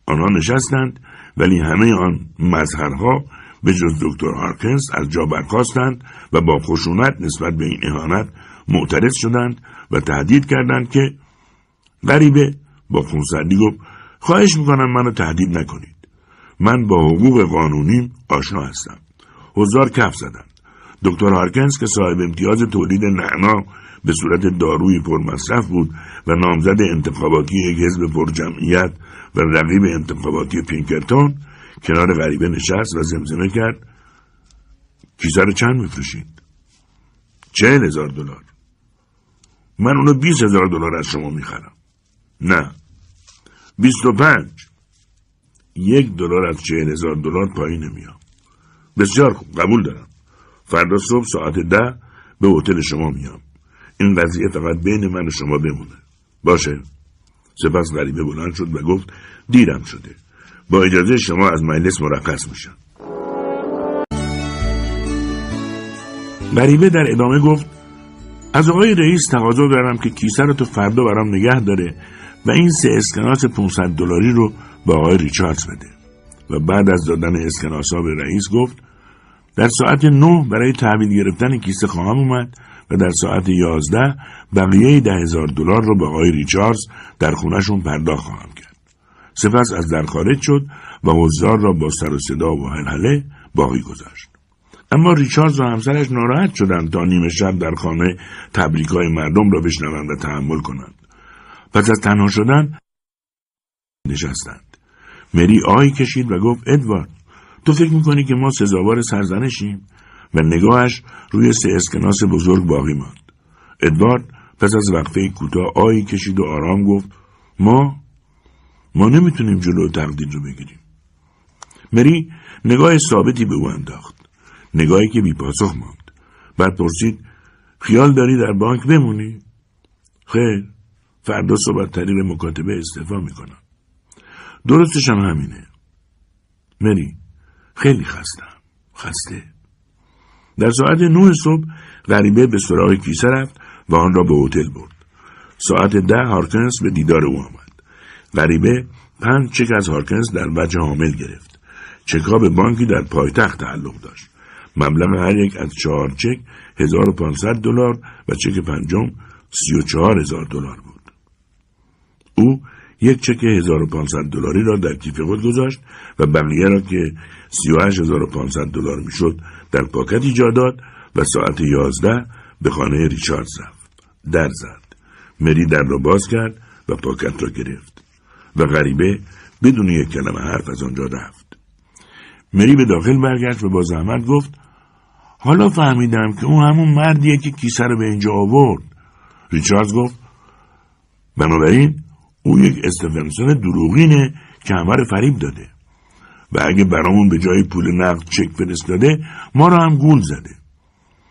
آنها نشستند ولی همه آن مظهرها به جز دکتر هارکنس از جا برخواستند و با خشونت نسبت به این اهانت معترض شدند و تهدید کردند که غریبه با خونسردی گفت خواهش می‌کنم منو تهدید نکنید. من با حقوق قانونیم آشنا هستم. هزار کف زدند. دکتر هارکنس که صاحب امتیاز تولید نعنا به صورت داروی پرمصرف بود و نامزد انتخاباتی یک حزب پرجمعیت و رقیب انتخاباتی پینکرتون کنار غریبه نشست و زمزمه کرد. کیسه رو چند میفروشید؟ چهل هزار دلار. من اونو بیس هزار دلار از شما می‌خرم. نه. بیست و پنج. یک دلار از چهل هزار دلار پایین نمیام. بسیار خوب. قبول دارم. فردا صبح ساعت ده به هتل شما میام. این قضیه فقط بین من و شما بمونه. باشه. سپس غریبه بلند شد و گفت دیرم شده. با اجازه شما از مجلس مرخص میشم. غریبه در ادامه گفت از آقای رئیس تقاضا دارم که کیسه رو تو فردا برام نگه داره و این سه اسکناس 500 دلاری رو به آقای ریچاردز بده و بعد از دادن اسکناس ها به رئیس گفت در ساعت نه برای تحویل گرفتن کیسه خواهم اومد و در ساعت یازده بقیه ده هزار دلار رو به آقای ریچاردز در خونشون پرداخت خواهم کرد. سپس از در خارج شد و حضار را با سر و صدا و هلهله باقی گذاشت. اما ریچاردز و همسرش ناراحت شدند تا نیمه شب در خانه تبریکای مردم را بشنوند و تحمل کنند. پس از تنها شدن نشستند. مری آهی کشید و گفت ادوارد تو فکر می‌کنی که ما سزاوار سرزنشیم؟ و نگاهش روی سه اسکناس بزرگ باقی ماند. ادوارد پس از وقفه کوتاه آهی کشید و آرام گفت ما؟ ما نمی‌تونیم جلو تقدیر رو بگیریم. مری نگاه ثابتی به او انداخت. نگاهی که بیپاسخ ماند بعد پرسید خیال داری در بانک بمونی؟ خیر فردا صبح طریق مکاتبه استعفا می‌کنم. درستش هم همینه. مری خیلی خستم. خسته. در ساعت نه صبح غریبه به سراغ کیسه رفت و آن را به هتل برد. ساعت ده هارکنس به دیدار او آمد. غریبه پنج چک از هارکنس در وجه حامل گرفت. چکها به بانکی در پایتخت تعلق داشت. مبلغ هر یک از چهار چک 1500 دلار و چک پنجم 34000 دلار بود. او یک چک 1500 دلاری را در کیف خود گذاشت و بقیه را که 38500 دلار می‌شد در پاکتی جا داد و ساعت 11 به خانه ریچارد رفت. در زد. مری در را باز کرد و پاکت را گرفت و غریبه بدون یک کلمه حرف از آنجا رفت. مری به داخل برگشت و با زحمت گفت حالا فهمیدم که اون همون مردیه که کیسه رو به اینجا آورد. ریچارد گفت بنابراین او یک استفنسون دروغینه که همه فریب داده. و اگه برامون به جای پول نقد چک فرستاده ما رو هم گول زده.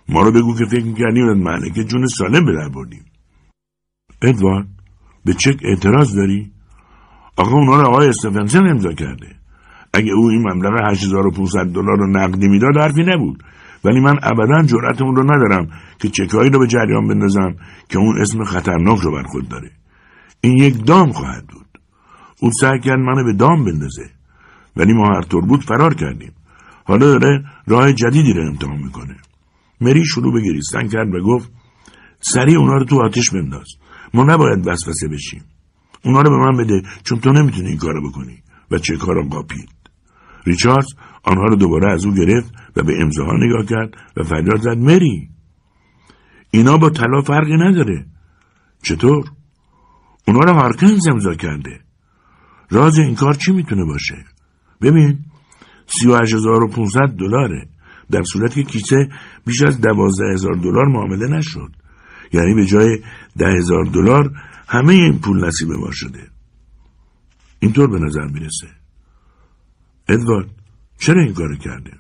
ما رو بگو که فکر می‌کردیم از ملکه جون سالم به بردیم. ادوارد به چک اعتراض داری؟ آقا اونا رو آقای استفنسن امضا کرده. اگه او این مبلغ 8500 دلار رو نقدی می‌داد حرفی نبود. ولی من ابدا جرأت اون رو ندارم که چکایی رو به جریان بندازم که اون اسم خطرناک رو بر خود داره. این یک دام خواهد بود. او سعی کرد منو به دام بندازه. ولی ما هر طور بود فرار کردیم. حالا داره راه جدیدی رو امتحان می‌کنه. مری شروع به گریستن کرد و گفت سریع اونا رو تو آتش بنداز. ما نباید وسوسه بشیم. اونا رو به من بده چون تو نمی‌تونی این کارو بکنی. و چه کارو قاپید. ریچاردز آنها رو دوباره از او گرفت و به امضاها نگاه کرد و فریاد زد مری! اینا با طلا فرقی نداره. چطور؟ اونا رو هارکنز امضا کرده. راز این کار چی می‌تونه باشه؟ ببین سی و دلاره. در صورتی که کیسه بیش از دوازده هزار دلار معامله نشد. یعنی به جای ده هزار دلار همه این پول نصیب ما شده. اینطور به نظر می‌رسه. ادوارد چرا این کارو کرده؟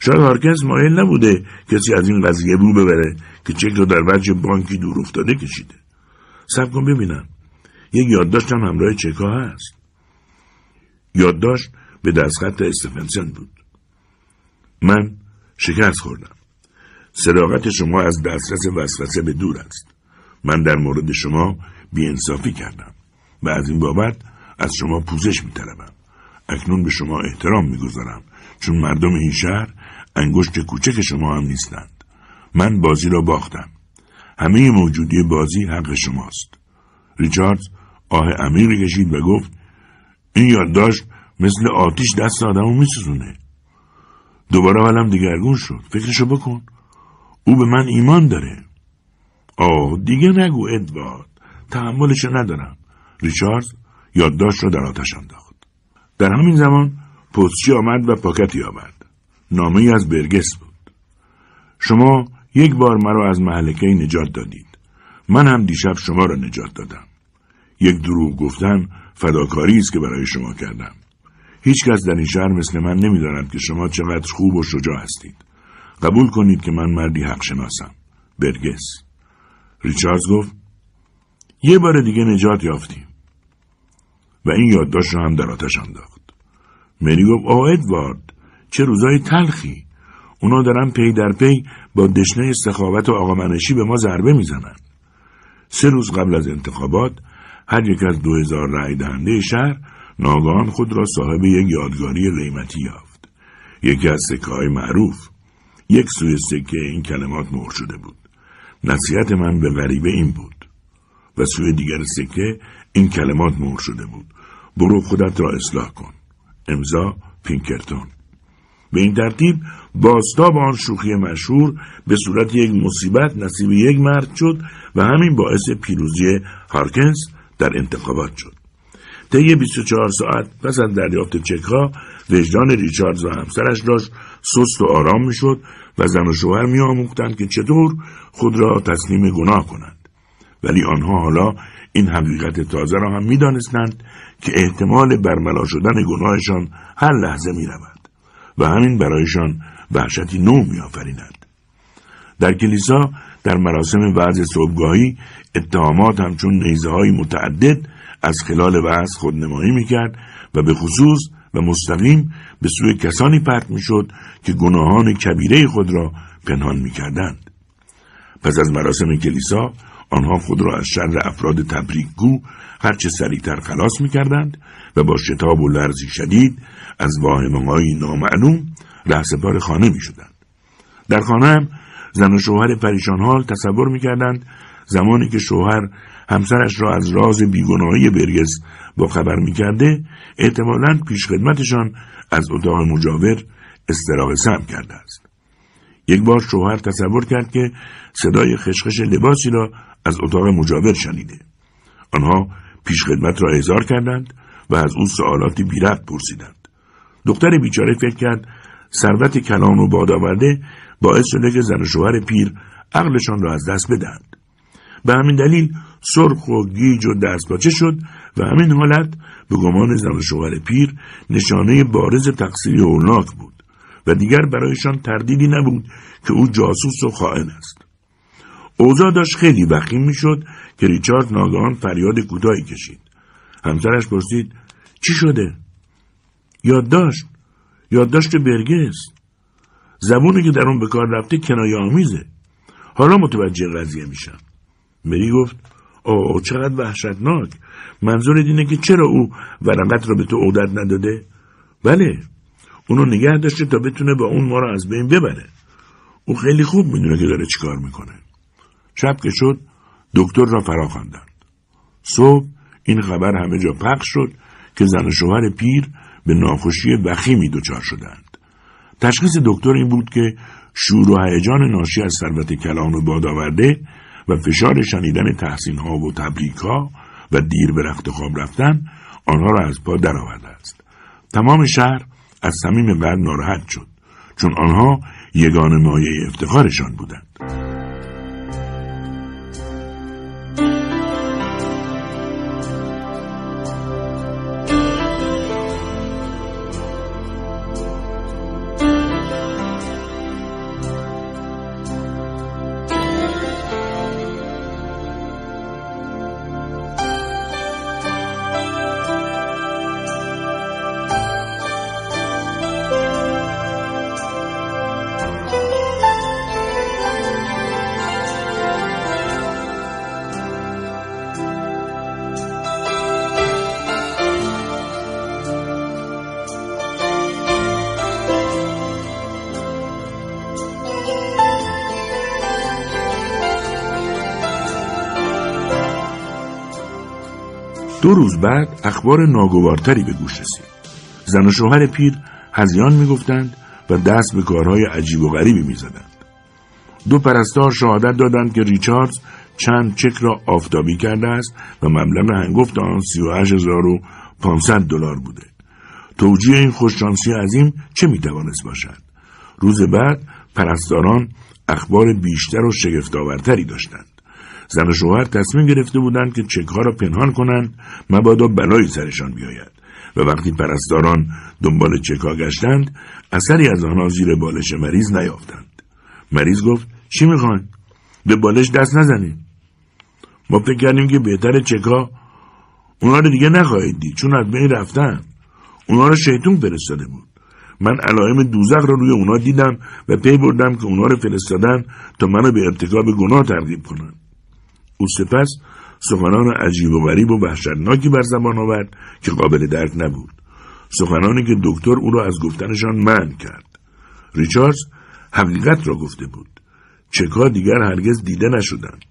شاید هارکس مایل نبوده کسی از این قضیه رو ببره که چک رو در وجه بانکی دور افتاده کشیده. سب کن ببینم. یک یادداشت هم همراه چک ها هست. یادداشت به دستخط استفنسن بود. من شکست خوردم. صداقت شما از دسترس وسوسه به دور است. من در مورد شما بیانصافی کردم و از این بابت از شما پوزش میطلبم. اکنون به شما احترام می‌گذارم چون مردم این شهر انگشت کوچک شما هم نیستند. من بازی را باختم. همه موجودی بازی حق شماست. ریچاردز آه عمیقی کشید و گفت این یادداشت مثل آتیش دست آدمو میسوزونه. دوباره حالم دیگرگون شد. فکرشو بکن. او به من ایمان داره. آه دیگه نگو ادوارد. تحملشو ندارم. ریچارد یادداشت را در آتش انداخت. در همین زمان پستچی آمد و پاکتی آورد. نامه از برگس بود. شما یک بار مرا از محلکه نجات دادید. من هم دیشب شما را نجات دادم. یک دروغ گفتن فداکاری است که برای شما کردم. هیچ کس در این شهر مثل من نمی‌داند که شما چقدر خوب و شجاع هستید. قبول کنید که من مردی حق شناسم. برگس. ریچاردز گفت یه بار دیگه نجات یافتیم. و این یادداشت را هم در آتش انداخت. مری گفت آه ادوارد چه روزای تلخی. اونا دارن پی در پی با دشنه سخاوت و آقا منشی به ما ضربه می‌زنن. سه روز قبل از انتخابات هر یک از دو هزار رای دهنده شهر ناگان خود را صاحب یک یادگاری قیمتی یافت. یکی از سکه های معروف یک سوی سکه این کلمات مهر شده بود. نصیحت من به غریبه این بود و سوی دیگر سکه این کلمات مهر شده بود. برو خودت را اصلاح کن. امضا پینکرتون. به این ترتیب باستاب آن شوخی مشهور به صورت یک مصیبت نصیب یک مرد شد و همین باعث پیروزی هارکنس در انتخابات شد. طی 24 ساعت پس از دریافت چکها وجدان ریچاردز و همسرش داشت سست و آرام می‌شد و زن و شوهر میآموختند که چطور خود را تسلیم گناه کنند. ولی آنها حالا این حقیقت تازه را هم می‌دانستند که احتمال برملا شدن گناهشان هر لحظه می رود و همین برایشان وحشتی نو می آفریند. در کلیسا در مراسم وضع صبحگاهی اتهامات همچون نیزه های متعدد از خلال وضع خودنمایی می‌کرد و به خصوص و مستقیم به سوی کسانی پرت می‌شد که گناهان کبیره خود را پنهان می‌کردند پس از مراسم کلیسا آنها خود را از شر افراد تبریکگو هرچه سریعتر خلاص می‌کردند و با شتاب و لرزی شدید از واهمه نامعلوم رهسپار خانه می‌شدند. در خانه هم زن و شوهر پریشان حال تصور می‌کردند زمانی که شوهر همسرش را از راز بیگناهی برگس با خبر می‌کرده احتمالا پیشخدمتشان از اتاق مجاور استراغ سم کرده است. یک بار شوهر تصور کرد که صدای خشخش لباسی را از اتاق مجاور شنیده. آنها پیشخدمت را احضار کردند و از او سوالاتی بیرد پرسیدند. دختر بیچاره فکر کرد ثروت کلان و باد آورده باعث شده که زن و شوهر پیر عقلشان را از دست بدهند به همین دلیل سرخ و گیج و دستپاچه شد و همین حالت به گمان زن و شوهر پیر نشانه بارز تقصیری هولناک بود و دیگر برایشان تردیدی نبود که او جاسوس و خائن است. اوضاع داشت خیلی وخیم می‌شد که ریچارد ناگهان فریاد کوتاهی کشید. همسرش پرسید چی شده؟ یادداشت؟ یادداشت برگس زبونی که در اون به کار رفته کنایه آمیزه. حالا متوجه قضیه میشم. مری گفت آه چقدر وحشتناک. منظور اینه که چرا او ورقت را به تو عودت نداده؟ بله اونو نگه داشته تا بتونه با اون ما را از بین ببره. او خیلی خوب می‌دونه که داره چیکار می‌کنه. شب که شد دکتر را فرا خواندند. صبح این خبر همه جا پخش شد که زن و شوهر پیر به ناخوشی وخیمی دچار شدند. تشخیص دکتر این بود که شور و هیجان ناشی از ثروت کلان و باد آورده و فشار شنیدن تحسین ها و تبریک ها و دیر به رخت خواب رفتن آنها را از پا درآورده است. تمام شهر از صمیم قلب ناراحت شد چون آنها یگان مایه افتخارشان بودند. روز بعد اخبار ناگوارتری به گوش رسید. زن و شوهر پیر هزیان می‌گفتند و دست به کارهای عجیب و غریبی می‌زدند. دو پرستار شهادت دادند که ریچاردز چند چک را آفتابی کرده است و مبلغ هنگفت آن سی و پانصد دلار بوده. توجیه این خوششانسی عظیم چه می‌توانست باشد؟ روز بعد پرستاران اخبار بیشتر و شگفتآورتری داشتند. زن و شوهر تصمیم گرفته بودند که چکها را پنهان کنند مبادا بلایی سرشان بیاید. و وقتی پرستاران دنبال چکها گشتند اثری از آنها زیر بالش مریض نیافتند. مریض گفت چی می‌خواین؟ به بالش دست نزنید ما فکر کردیم که بهتر چکها اونا رو دیگه نخواهید دید چون از بین رفتن. اونا رو شیطون فرستاده بود. من علائم دوزخ را روی اونا دیدم و پی بردم که اونا رو فرستادن تا منو به ارتکاب گناه ترغیب کنن او سپس سخنان عجیب و غریب و وحشتناکی بر زبان آورد که قابل درک نبود. سخنانی که دکتر او را از گفتنشان منع کرد. ریچاردز حقیقت را گفته بود. چکا دیگر هرگز دیده نشدند.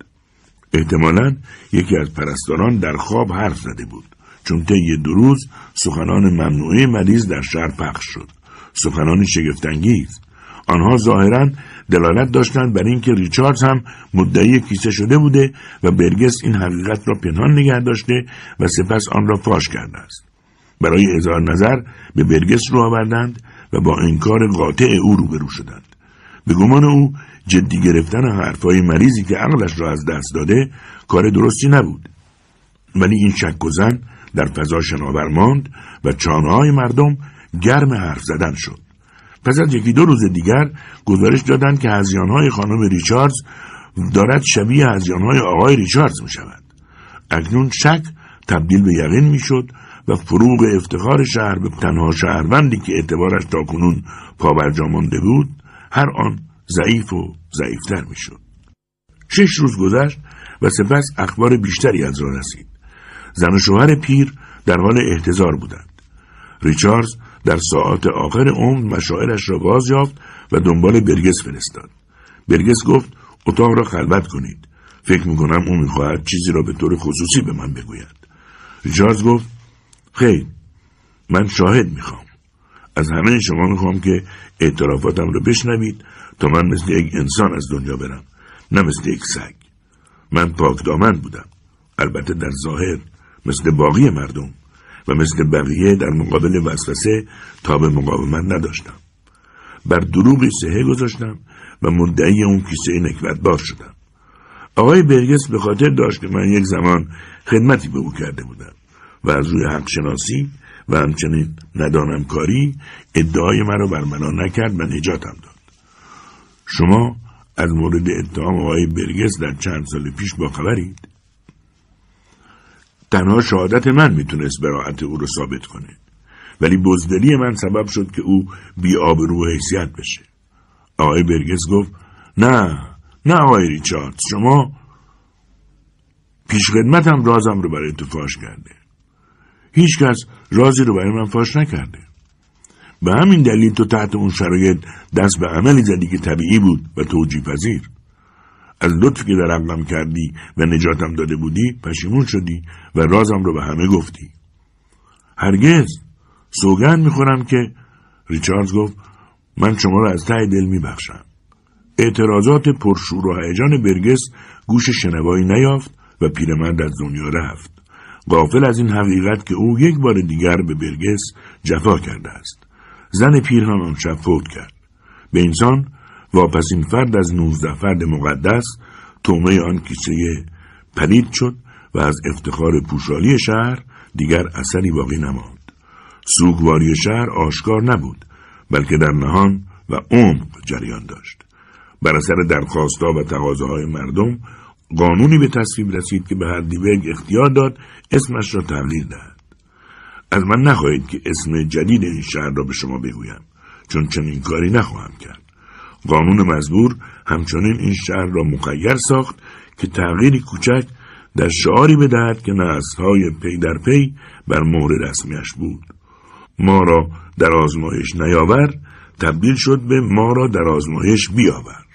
احتمالا یکی از پرستاران در خواب حرف زده بود. چون طی دو روز سخنان ممنوعه مریض در شهر پخش شد. سخنان شگفتانگیز. آنها ظاهرا دلالت داشتند بر اینکه ریچاردز هم مدعی کیسه شده بوده و برگس این حقیقت را پنهان نگه داشته و سپس آن را فاش کرده است. برای اظهار نظر به برگس رو آوردند و با انکار قاطع او روبرو شدند. به گمان او جدی گرفتن حرفهای مریضی که عقلش را از دست داده کار درستی نبود. ولی این شک و زن در فضا شناور ماند و چانه مردم گرم حرف زدن شد. پس از یکی دو روز دیگر گزارش دادند که هزیانهای خانم ریچاردز دارد شبیه هزیانهای آقای ریچاردز می شود. اکنون شک تبدیل به یقین می شد و فروغ افتخار شهر به تنها شهروندی که اعتبارش تا کنون پابرجا مانده بود هر آن ضعیف و ضعیفتر می شد. شش روز گذشت و سپس اخبار بیشتری از را رسید. زن و شوهر پیر در حال احتضار بودند. ریچاردز در ساعت آخر عمر مشاعرش را باز یافت و دنبال برگس فرستاد. برگس گفت اتاق را خلوت کنید. فکر می‌کنم او می‌خواهد چیزی را به طور خصوصی به من بگوید. ریچاردز گفت خیر من شاهد می‌خوام. از همه شما می‌خوام که اعترافاتم را بشنوید تا من مثل یک انسان از دنیا برم نه مثل یک سگ. من پاک دامن بودم. البته در ظاهر مثل باقی مردم. و مثل بقیه در مقابل وسوسه تا به مقاومت نداشتم. بر دروغی سهه گذاشتم و مدعی اون کیسه نکبت باز شدم. آقای برگس به خاطر داشت که من یک زمان خدمتی به او کرده بودم و از روی حق شناسی و همچنین ندانم کاری ادعای مرا برملا نکرد و نجاتم داد. شما از مورد اتهام آقای برگس در چند سال پیش با خبرید تنها شهادت من می‌تونست براعت او رو ثابت کنه. ولی بزدلی من سبب شد که او بی آبرو حیثیت بشه. آقای برگس گفت نه نه آقای ریچارد شما پیش خدمتم رازم رو برای تو فاش کرده. هیچ کس رازی رو برای من فاش نکرده. به همین دلیل تو تحت اون شرایط دست به عملی زدی که طبیعی بود و توجیه پذیر از لطفی که در عقلم کردی و نجاتم داده بودی پشیمون شدی و رازم رو به همه گفتی. هرگز سوگند می‌خورم که ریچاردز گفت من شما را از ته دل میبخشم. اعتراضات پرشور و هیجان برگس گوش شنوایی نیافت و پیرمرد از دنیا رفت. غافل از این حقیقت که او یک بار دیگر به برگس جفا کرده است. زن پیر هم آن شب فوت کرد. به انسان واپسین فرد از نوزده فرد مقدس تومه آن کیسه پلید شد و از افتخار پوشالی شهر دیگر اثری باقی نماند. سوگواری شهر آشکار نبود بلکه در نهان و عمق جریان داشت. بر اثر درخواستها و تقاضاهای مردم قانونی به تصویب رسید که به هردیبرگ اختیار داد اسمش را تغییر دهد. از من نخواهید که اسم جدید این شهر را به شما بگویم چون چنین کاری نخواهم کرد. قانون مزبور همچنین این شهر را مخیر ساخت که تغییری کوچک در شعاری بدهد که نسلهای پی در پی بر مهر رسمیش بود. ما را در آزمایش نیاور تبدیل شد به ما را در آزمایش بیاور